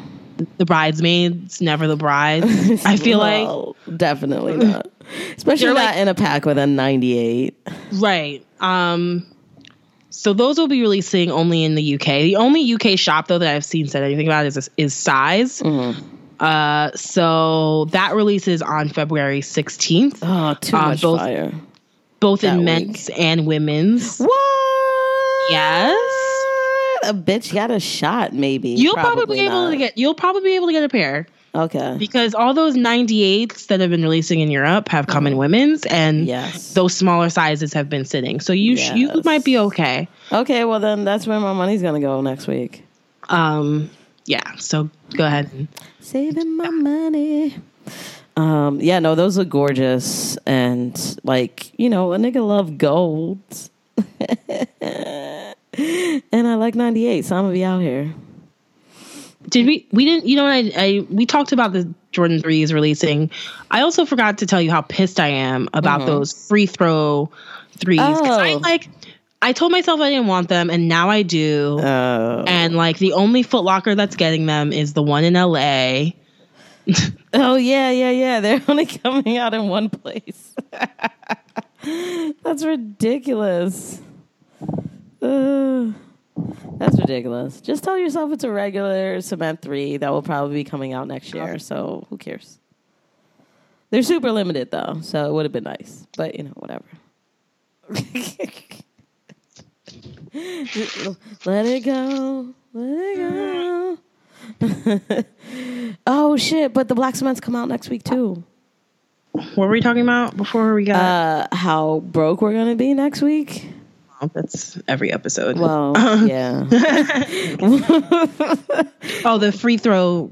the bridesmaids, never the brides. I feel like definitely not. Especially not like- in a pack with a 98. Right. Um so those will be releasing only in the UK. The only UK shop though that I've seen said anything about is is size. Uh so that releases on February 16th, Oh, too Uh, much both- fire. both that in week. men's and women's. What? Yes. A bitch got a shot, maybe. You'll probably, be able not. to get you'll probably be able to get a pair Okay. because all those 98s that have been releasing in Europe have come in women's and Yes. those smaller sizes have been sitting. So you sh- you might be okay. Okay, well then that's where my money's gonna go next week. Um yeah, so go ahead. Saving my money. Um, yeah, no, those are gorgeous, and like you know, a nigga love gold, and I like ninety eight, so I'm gonna be out here. Did we? We didn't. You know, I, I we talked about the Jordan threes releasing. I also forgot to tell you how pissed I am about those free throw threes. 'Cause I Oh. like. I told myself I didn't want them, and now I do. Oh, and like the only Foot Locker that's getting them is the one in LA. oh yeah, yeah, yeah. They're only coming out in one place. That's ridiculous. Uh, that's ridiculous. Just tell yourself it's a regular cement three that will probably be coming out next year. So who cares? They're super limited though, so it would have been nice. But you know, whatever. Let it go. Let it go. oh shit! But the black cements come out next week too. What were we talking about before we got? Uh, how broke we're gonna be next week? oh, that's every episode. Well, yeah. oh, the free throw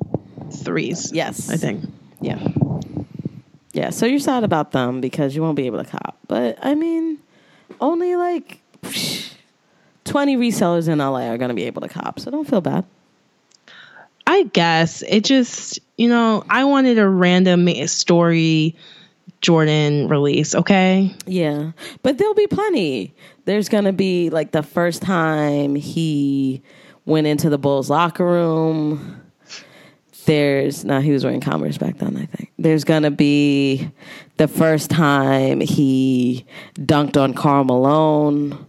threes. yes. I think. Yeah. Yeah. So you're sad about them because you won't be able to cop. But I mean, only like 20 resellers in LA are gonna be able to cop. So don't feel bad. I guess it just, you know, I wanted a random story Jordan release, okay? Yeah. But there'll be plenty. There's going to be like the first time he went into the Bulls locker room. There's, no, he was wearing Converse back then, I think. There's going to be the first time he dunked on Karl Malone.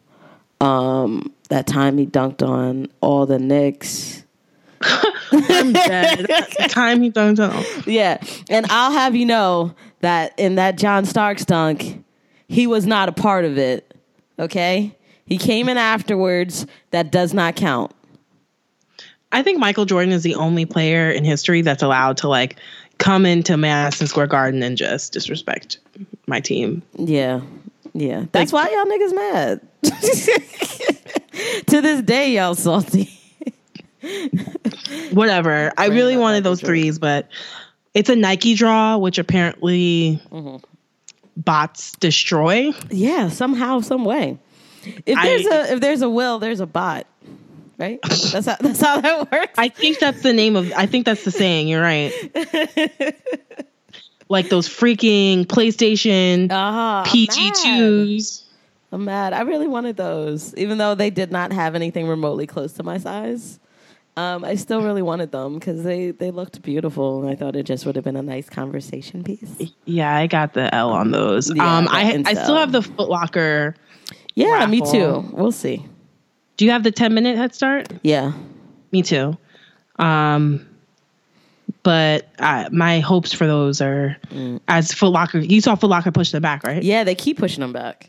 Um, that time he dunked on all the Knicks. I'm dead. time he dunked on. Yeah. And I'll have you know that in that John Starks dunk, he was not a part of it. Okay? He came in afterwards. That does not count. I think Michael Jordan is the only player in history that's allowed to like come into Madison Square Garden and just disrespect my team. Yeah. Yeah. That's why y'all niggas mad. to this day, y'all salty. Whatever. I really wanted those threes, but it's a Nike draw, which apparently mm-hmm. bots destroy. Yeah, somehow, some way. If I- there's a if there's a will, there's a bot. Right? That's how that's how that works. I think that's the name of. I think that's the saying. You're right. Like those freaking PlayStation Uh-huh. PG2s. I'm mad. I really wanted those, even though they did not have anything remotely close to my size. Um, I still really wanted them because they, they looked beautiful, and I thought it just would have been a nice conversation piece. Yeah, I got the L on those. Yeah, um, I I still have the Foot Locker. Yeah, me too. We'll see. Do you have the 10 minute head start? Yeah, Me too. Um, but uh, my hopes for those are as Foot Locker. You saw Foot Locker push them back, right? yeah, they keep pushing them back.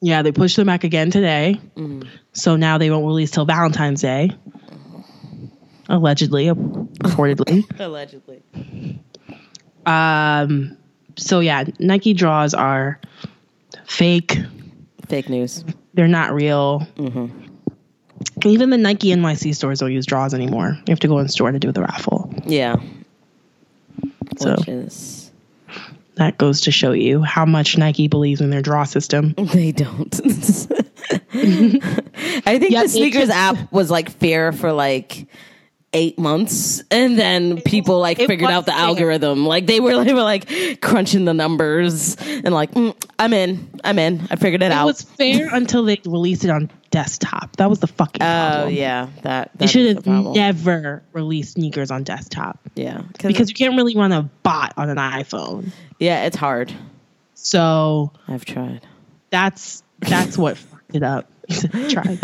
Yeah, they pushed them back again today. Mm. So now they won't release till Valentine's Day. allegedly, reportedly. Allegedly. um, so yeah, Nike draws are fake. Fake news. They're not real. Even the Nike NYC stores don't use draws anymore. You have to go in store to do the raffle. Yeah. So Which is that goes to show you how much Nike believes in their draw system. they don't. I think Yeah, the sneakers just- app was like fair for like eight months and then people like figured out the algorithm like they were they were like crunching the numbers and like mm, i'm in i'm in i figured it, out. It was fair until they released it on desktop. That was the fucking oh problem. yeah that, They should is the have never released sneakers on desktop yeah because you can't really run a bot on an iPhone. yeah it's hard So i've tried that's that's what fucked it up. Try.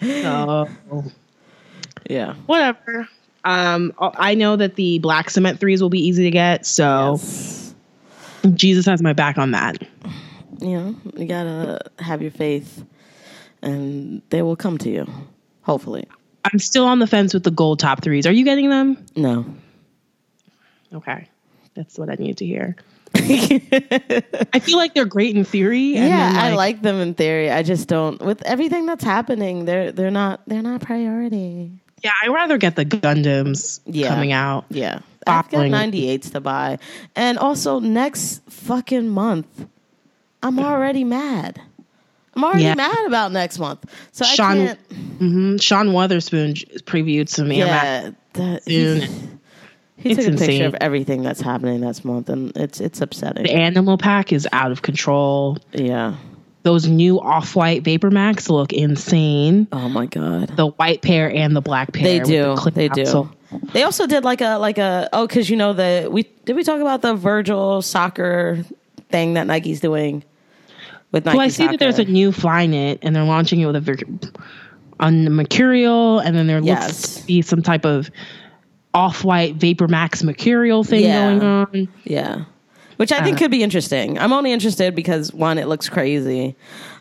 So yeah whatever. Um, I know that the black cement threes will be easy to get. So Yes. Jesus has my back on that. you know you gotta have your faith and they will come to you hopefully I'm still on the fence with the gold top threes. Are you getting them? no Okay, that's what I need to hear. I feel like they're great in theory. and yeah, then, I like them in theory. I just don't with everything that's happening. They're they're not they're not priority. Yeah, I'd rather get the Gundams Yeah. coming out. Yeah, I've got 98s to buy, and also next fucking month, I'm already mad. I'm already Yeah. mad about next month. So I Sean- can't. hmm Sean Wotherspoon previewed some Yeah, that, soon. he, It's took a insane. picture of everything that's happening next month, and it's it's upsetting. The animal pack is out of control. Yeah. Those new off-white Vapor Max look insane. Oh my god. The white pair and the black pair. They do. the They do. They also did like a like a oh because you know the we did we talk about the Virgil soccer thing that Nike's doing with Nike. Well, I see that there's a Soccer. new Flyknit, and they're launching it with a on the Mercurial, and then there looks Yes. to be some type of off-white Vapor Max Mercurial thing Yeah. going on. yeah, which I think Uh. could be interesting. I'm only interested because one, it looks crazy,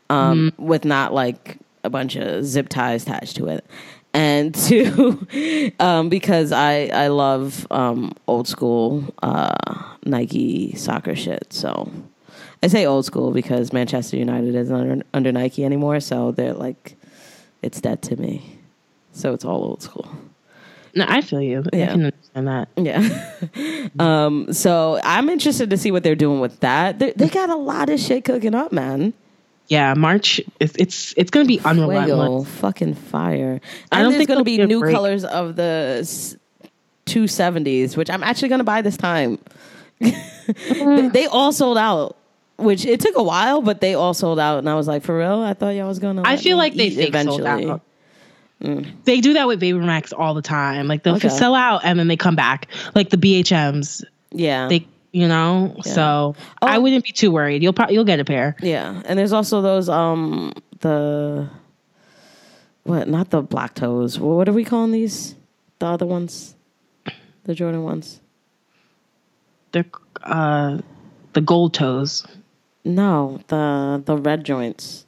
um, Mm-hmm. with not like a bunch of zip ties attached to it. And two, um, because I I love um, old school uh, Nike soccer shit. So I say old school because Manchester United isn't under, under Nike anymore. So they're like, it's dead to me. So it's all old school. No, I feel you. Yeah. I can understand that. Yeah. um, so I'm interested to see what they're doing with that. They, they got a lot of shit cooking up, man. Yeah, March. It's it's, it's going to be unrelentless. fucking fire. I And don't there's think going to be be new break. colors of the 270s, which I'm actually going to buy this time. they, they all sold out. Which it took a while, but they all sold out, and I was like, "For real? I thought y'all was gonna." I feel like they eat fake sold out. They do that with Vapor Max all the time. Like they'll Okay. sell out and then they come back. Like the BHMs, Yeah, they you know. So I Oh. wouldn't be too worried. You'll probably you'll get a pair. Yeah, and there's also those um the what? Not the black toes. What are we calling these? The other ones, the Jordan ones. They're uh, the gold toes. No, the the red joints.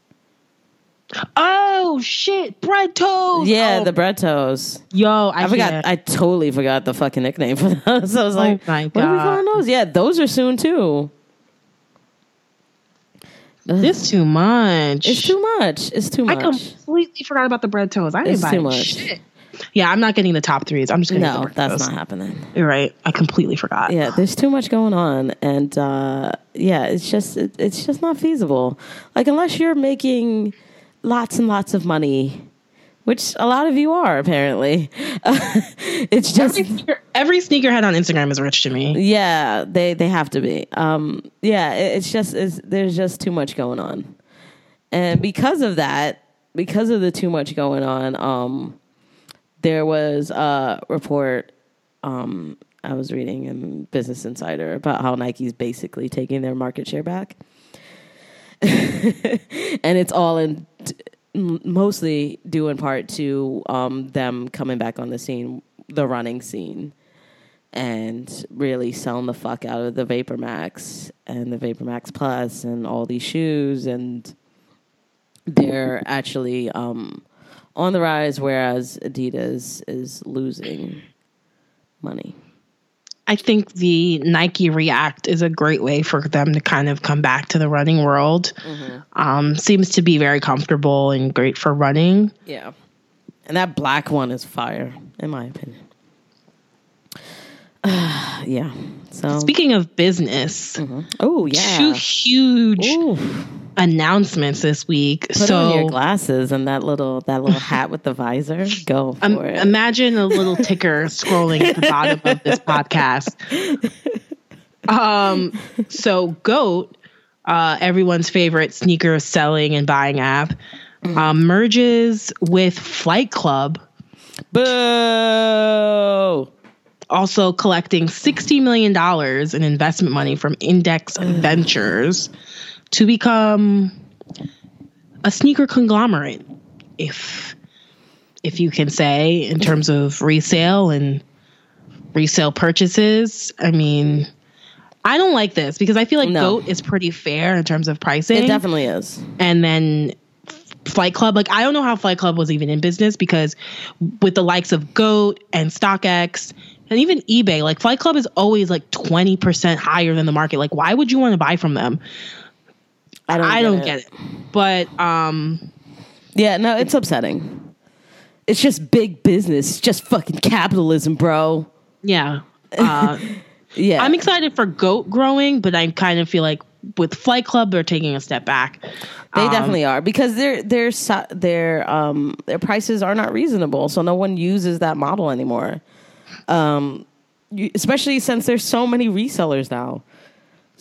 Oh shit, bread toes. Yeah, Oh, the bread toes. yo, I, I forgot. can't. I totally forgot the fucking nickname for those. So I was like, my God. what are we calling those? Yeah, those are soon too. this too much. It's too much. It's too much. I completely forgot about the bread toes. I didn't It's buy too much. shit. Yeah, I'm not getting the top threes. I'm just gonna no, that's toes. not happening. You're right. I completely forgot. yeah there's too much going on and uh yeah it's just it, it's just not feasible like unless you're making lots and lots of money which a lot of you are apparently it's just Every, sneaker, every sneakerhead on Instagram is rich to me. yeah they they have to be um yeah it, it's just it's, there's just too much going on and because of that because of the too much going on um there was a report um I was reading in Business Insider about how Nike's basically taking their market share back. and it's all in mostly due in part to um, them coming back on the scene, the running scene, and really selling the fuck out of the Vapor Max and the Vapor Max Plus and all these shoes. And they're actually um, on the rise, whereas Adidas is losing money. I think the Nike React is a great way for them to kind of come back to the running world. Um, seems to be very comfortable and great for running. Yeah. And that black one is fire, in my opinion. yeah. So Speaking of business, Oh two yeah. two huge Ooh. Announcements this week. Put so on your glasses and that little that little hat with the visor. Go for Um, it. imagine a little ticker scrolling at the bottom of this podcast. Um, so Goat, uh, everyone's favorite sneaker selling and buying app, uh, merges with Flight Club, Boo! also collecting $60 million in investment money from Index Ventures to become a sneaker conglomerate, if if you can say, in terms of resale and resale purchases. I mean, I don't like this because I feel like No. Goat is pretty fair in terms of pricing. It definitely is. and then Flight Club, like I don't know how Flight Club was even in business because with the likes of Goat and StockX and even eBay, like Flight Club is always like 20% higher than the market. Like why would you want to buy from them? I don't. I get don't it. get it. But um Yeah, no, it's upsetting. It's just big business. It's just fucking capitalism, bro. yeah. Uh Yeah. I'm excited for Goat growing, but I kind of feel like with Flight Club they're taking a step back. They Um, definitely are because their their so- their um their prices are not reasonable, so no one uses that model anymore. Um, you, especially since there's so many resellers now,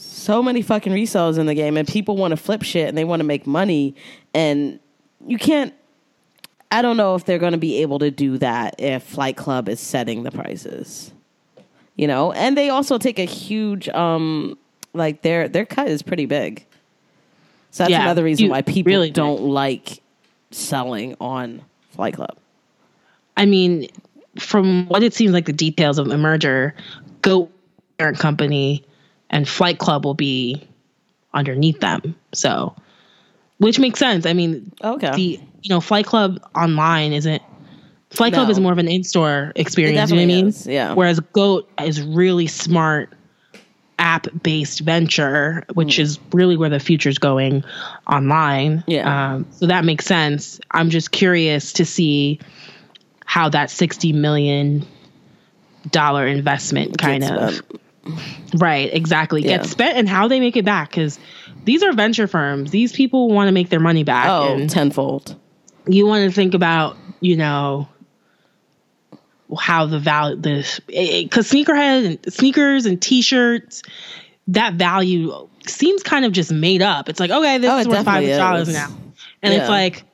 so many fucking resellers in the game, and people want to flip shit and they want to make money, and you can't. I don't know if they're going to be able to do that if Flight Club is setting the prices. You know, and they also take a huge um like their their cut is pretty big. So that's Yeah, another reason you- why people really don't like selling on Flight Club. I mean, from what it seems like the details of the merger, Goat parent company and Flight Club will be underneath them. So, which makes sense. I mean, Okay. the you know Flight Club online isn't. Flight Club is more of an in-store experience. You know what I mean? is, yeah. Whereas Goat is really smart app-based venture, which is really where the future's going online. Yeah. Um, so that makes sense. I'm just curious to see how that 60 million dollar investment kind of. Right exactly. Yeah. gets spent and how they make it back because these are venture firms. These people want to make their money back Oh, tenfold. you want to think about you know how the value this because eh, eh, sneakerhead and sneakers and t-shirts that value seems kind of just made up. It's like okay this Oh, is worth five dollars now. And Yeah. it's like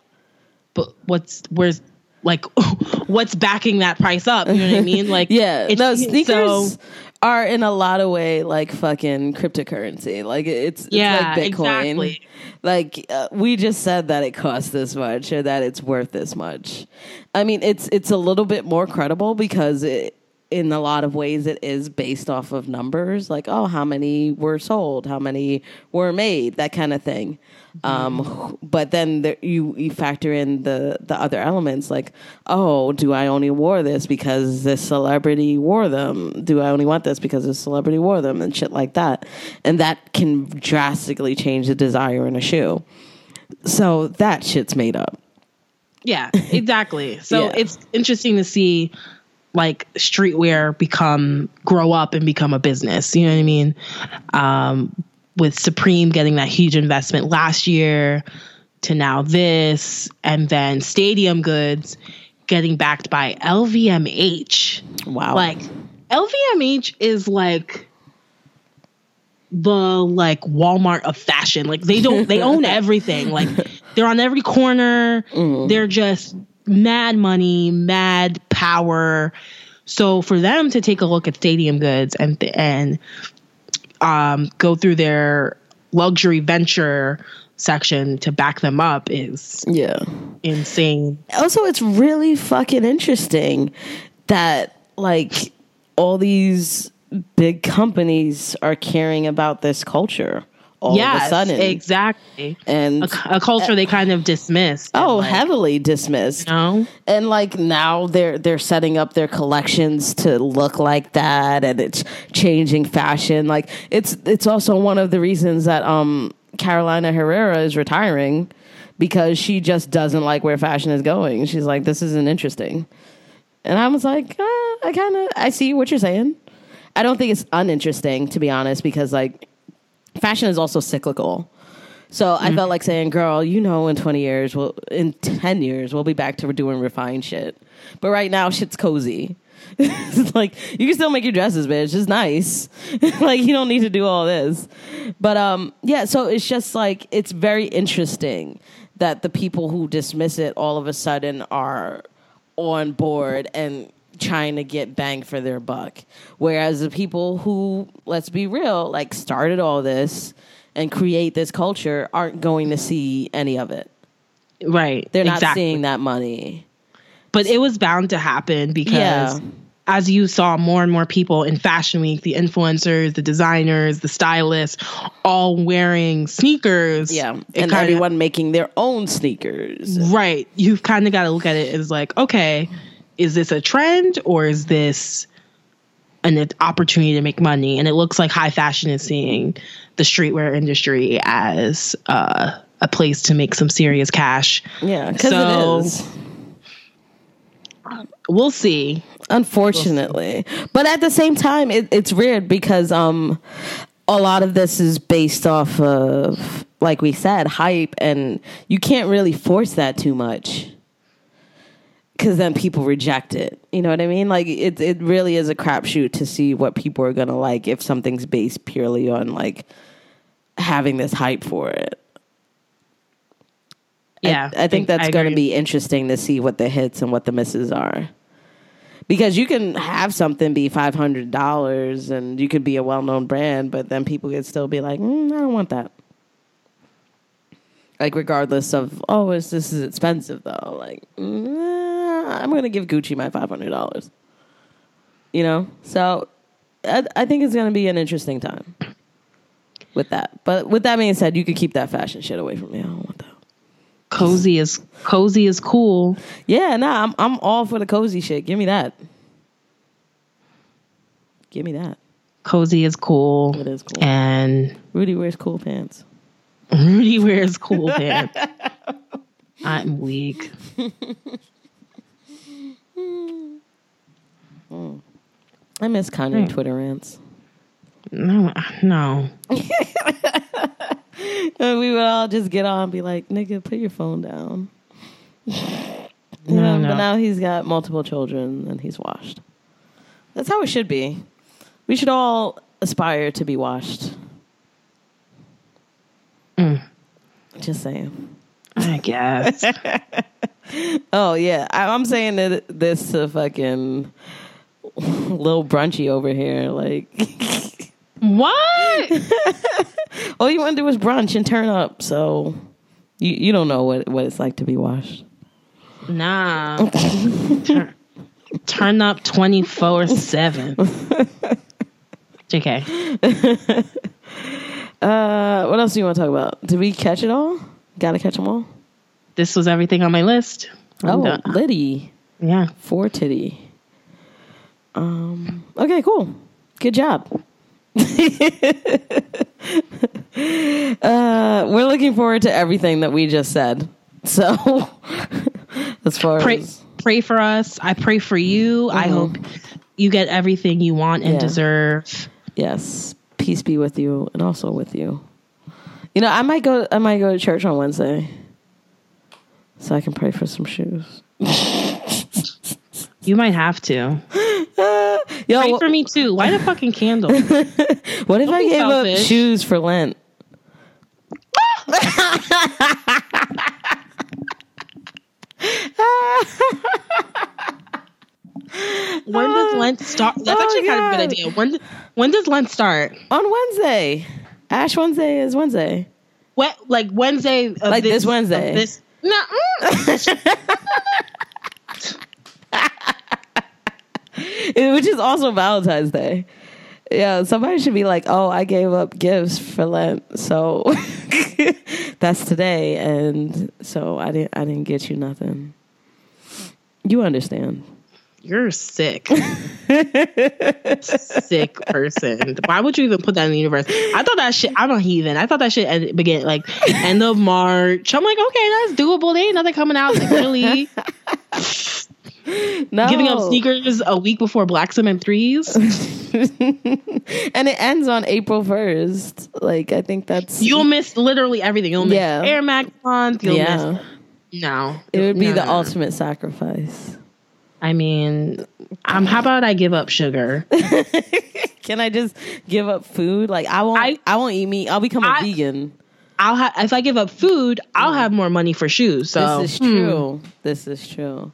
but what's where's like what's backing that price up? You know what i mean? Like Yeah, it's no sneakers so- are in a lot of way like fucking cryptocurrency. Like it's, it's Yeah, like Bitcoin. exactly. Like uh, we just said that it costs this much or that it's worth this much. I mean, it's it's a little bit more credible because it in a lot of ways it is based off of numbers like oh how many were sold how many were made that kind of thing. Um, but then there, you you factor in the the other elements like oh do i only wore this because this celebrity wore them? Do i only want this because this celebrity wore them? And shit like that. And that can drastically change the desire in a shoe. So that shit's made up. Yeah, exactly. So Yeah. it's interesting to see like streetwear become grow up and become a business. You know what I mean? Um, with Supreme getting that huge investment last year to now this, and then Stadium Goods getting backed by LVMH. wow Like LVMH is like the like Walmart of fashion. Like they don't they own everything. Like they're on every corner. They're just mad money, mad power. So for them to take a look at Stadium Goods and and um, go through their luxury venture section to back them up is yeah insane. also it's really fucking interesting that like all these big companies are caring about this culture all yes, of a sudden. exactly. And A, a culture they kind of dismissed. oh, like, heavily dismissed. you know? and like now they're they're setting up their collections to look like that and it's changing fashion like it's it's also one of the reasons that um Carolina Herrera is retiring because she just doesn't like where fashion is going she's like this isn't interesting and I was like uh, I kind of I see what you're saying I don't think it's uninteresting to be honest because like fashion is also cyclical so I felt like saying, "Girl, you know, in twenty years, well, in ten years, we'll be back to doing refined shit." But right now, shit's cozy. it's like you can still make your dresses, bitch. It's nice. like you don't need to do all this. But um, yeah. So it's just like it's very interesting that the people who dismiss it all of a sudden are on board and trying to get bang for their buck. Whereas the people who, let's be real, like started all this and create this culture aren't going to see any of it. Right. They're not exactly. seeing that money. But it was bound to happen because Yeah. as you saw more and more people in Fashion Week, the influencers, the designers, the stylists, all wearing sneakers. Yeah. And everyone making their own sneakers. Right. You've kind of got to look at it as like, okay, is this a trend or is this an opportunity to make money? And it looks like high fashion is seeing the streetwear industry as uh, a place to make some serious cash. Yeah, because So- it is. We'll see. Unfortunately. But at the same time, it, it's weird because um, a lot of this is based off of, like we said, hype, and you can't really force that too much. Because then people reject it. You know what I mean? Like it, it really is a crapshoot to see what people are gonna like if something's based purely on like having this hype for it. I- Yeah. I, think that's I going to agree. be interesting to see what the hits and what the misses are. Because you can have something be five hundred dollars, and you could be a well-known brand, but then people could still be like, mm, "I don't want that." Like, regardless of, oh, is this is expensive though? Like, mm, I'm going to give Gucci my five hundred dollars. You know, so I, I think it's going to be an interesting time with that. But with that being said, you could keep that fashion shit away from me. I don't want that. Cozy is cozy is cool. Yeah, nah, I'm I'm all for the cozy shit. Give me that. Give me that. Cozy is cool. It is cool. And Rudy wears cool pants. Rudy wears cool pants. I'm weak. I miss Kanye Hmm. Twitter rants. No, no. And we would all just get on and be like, "Nigga, put your phone down." No, know, no. But now he's got multiple children and he's washed. That's how it should be. We should all aspire to be washed. Mm. Just saying. I guess. Oh yeah, I, I'm saying that this to fucking little brunchy over here. Like, what? all you want to do is brunch and turn up. So you you don't know what what it's like to be washed. Nah. turn, turn up 24 7. JK. Uh, what else do you want to talk about? Did we catch it all? Got to catch them all. This was everything on my list. Oh, done. Liddy, yeah. For titty. Um. Okay, cool. Good job. uh, we're looking forward to everything that we just said. So, as far Pray, as pray for us. I pray for you. I hope you get everything you want and Mm-hmm. Yeah. deserve. yes, peace be with you, and also with you. You know, I might go. I might go to church on Wednesday, so I can pray for some shoes. You might have to. Yo, Pray for me too. Light a fucking candle. what if I be gave up shoes for Lent? When does Lent start? That's Oh, actually kind of a good idea. When when does Lent start? On Wednesday. Ash Wednesday is Wednesday. What like Wednesday? Of Like this Wednesday. of This no. Mm. Which is also Valentine's Day. Yeah, somebody should be like, "Oh, I gave up gifts for Lent, so that's today, and so I didn't, I didn't get you nothing." You understand? You're sick. sick person. Why would you even put that in the universe? I thought that shit. I'm a heathen. I thought that shit end, begin like end of March. I'm like, okay, that's doable. There ain't nothing coming out like, really. No, Giving up sneakers a week before Black Cement threes. and it ends on April first. Like I think that's You'll miss literally everything. You'll miss Yeah. Air Max month. You'll yeah. miss no. It would be No, the no. ultimate sacrifice. I mean, um, how about I give up sugar? Can I just give up food? Like I won't. I, I- won't eat meat. I'll become a I- vegan. I'll have if I give up food, I'll have more money for shoes. So This is hmm. true. This is true.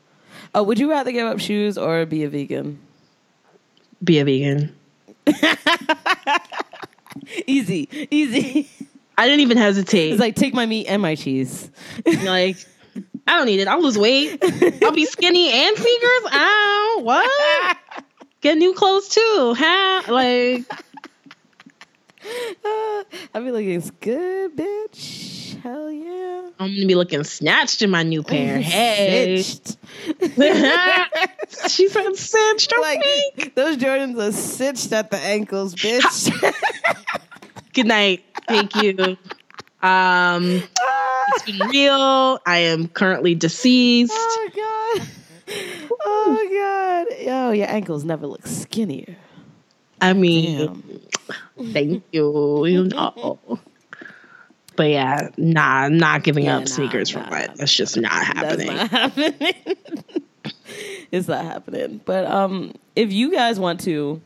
Oh, would you rather give up shoes or be a vegan? be a vegan. Easy, easy. I didn't even hesitate. It's like take my meat and my cheese. like I don't need it. I'll lose weight. I'll be skinny and sneakers. Ow, what? Get new clothes too. Huh? Like I'll be it's good, bitch. Hell yeah. I'm gonna be looking snatched in my new pair. Hey. She said cinched. Like Okay. those Jordans are stitched at the ankles, bitch. Good night. Thank you. Um it's been real. I am currently deceased. oh god. Oh god. Yo, your ankles never look skinnier. I mean Damn. Thank you. You know. But yeah, nah, I'm not giving Yeah, up nah, sneakers for nah, what? nah. That's just not happening. That's not happening. it's not happening. But um, if you guys want to,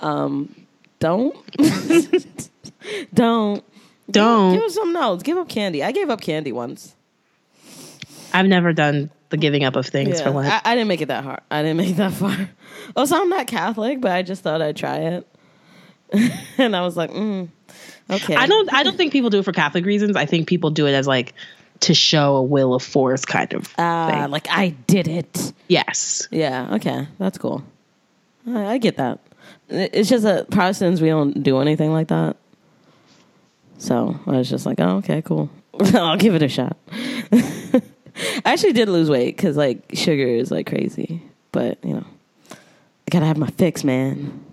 um, don't, don't, Don't. give us some notes. Give up candy. I gave up candy once. I've never done the giving up of things Yeah, for Lent. I, I didn't make it that hard. I didn't make it that far. Also, I'm not Catholic, but I just thought I'd try it, and I was like, mm, okay. I don't. I don't think people do it for Catholic reasons. I think people do it as like to show a will of force kind of Ah, thing. like I did it. Yes. Yeah, okay. That's cool. I, I get that. It's just that Protestants, we don't do anything like that. So I was just like, oh, okay, cool. I'll give it a shot. I actually did lose weight because, like, sugar is like crazy. But, you know, I gotta have my fix, man.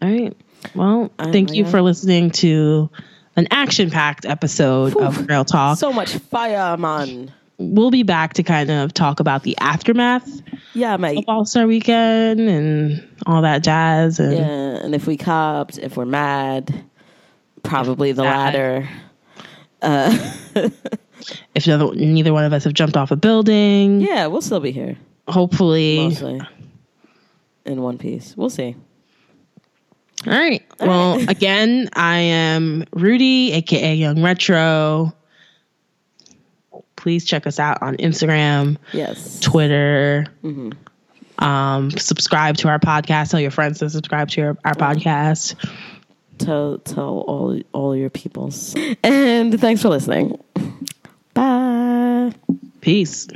All right. Well, thank you for listening to an action-packed episode of Girl Talk. So much fire, man. we'll be back to kind of talk about the aftermath Yeah, mate. of All Star Weekend and all that jazz. And Yeah, and if we copped, if we're mad, probably the Mad. latter. if neither, neither one of us have jumped off a building, Yeah, we'll still be here. hopefully. mostly in one piece. We'll see. All right. Well, again, I am Rudy, aka Young Retro. Please check us out on Instagram, Yes. Twitter. Um, subscribe to our podcast. Tell your friends to subscribe to your, our podcast. Tell tell all all your peoples. And thanks for listening. Bye. Peace.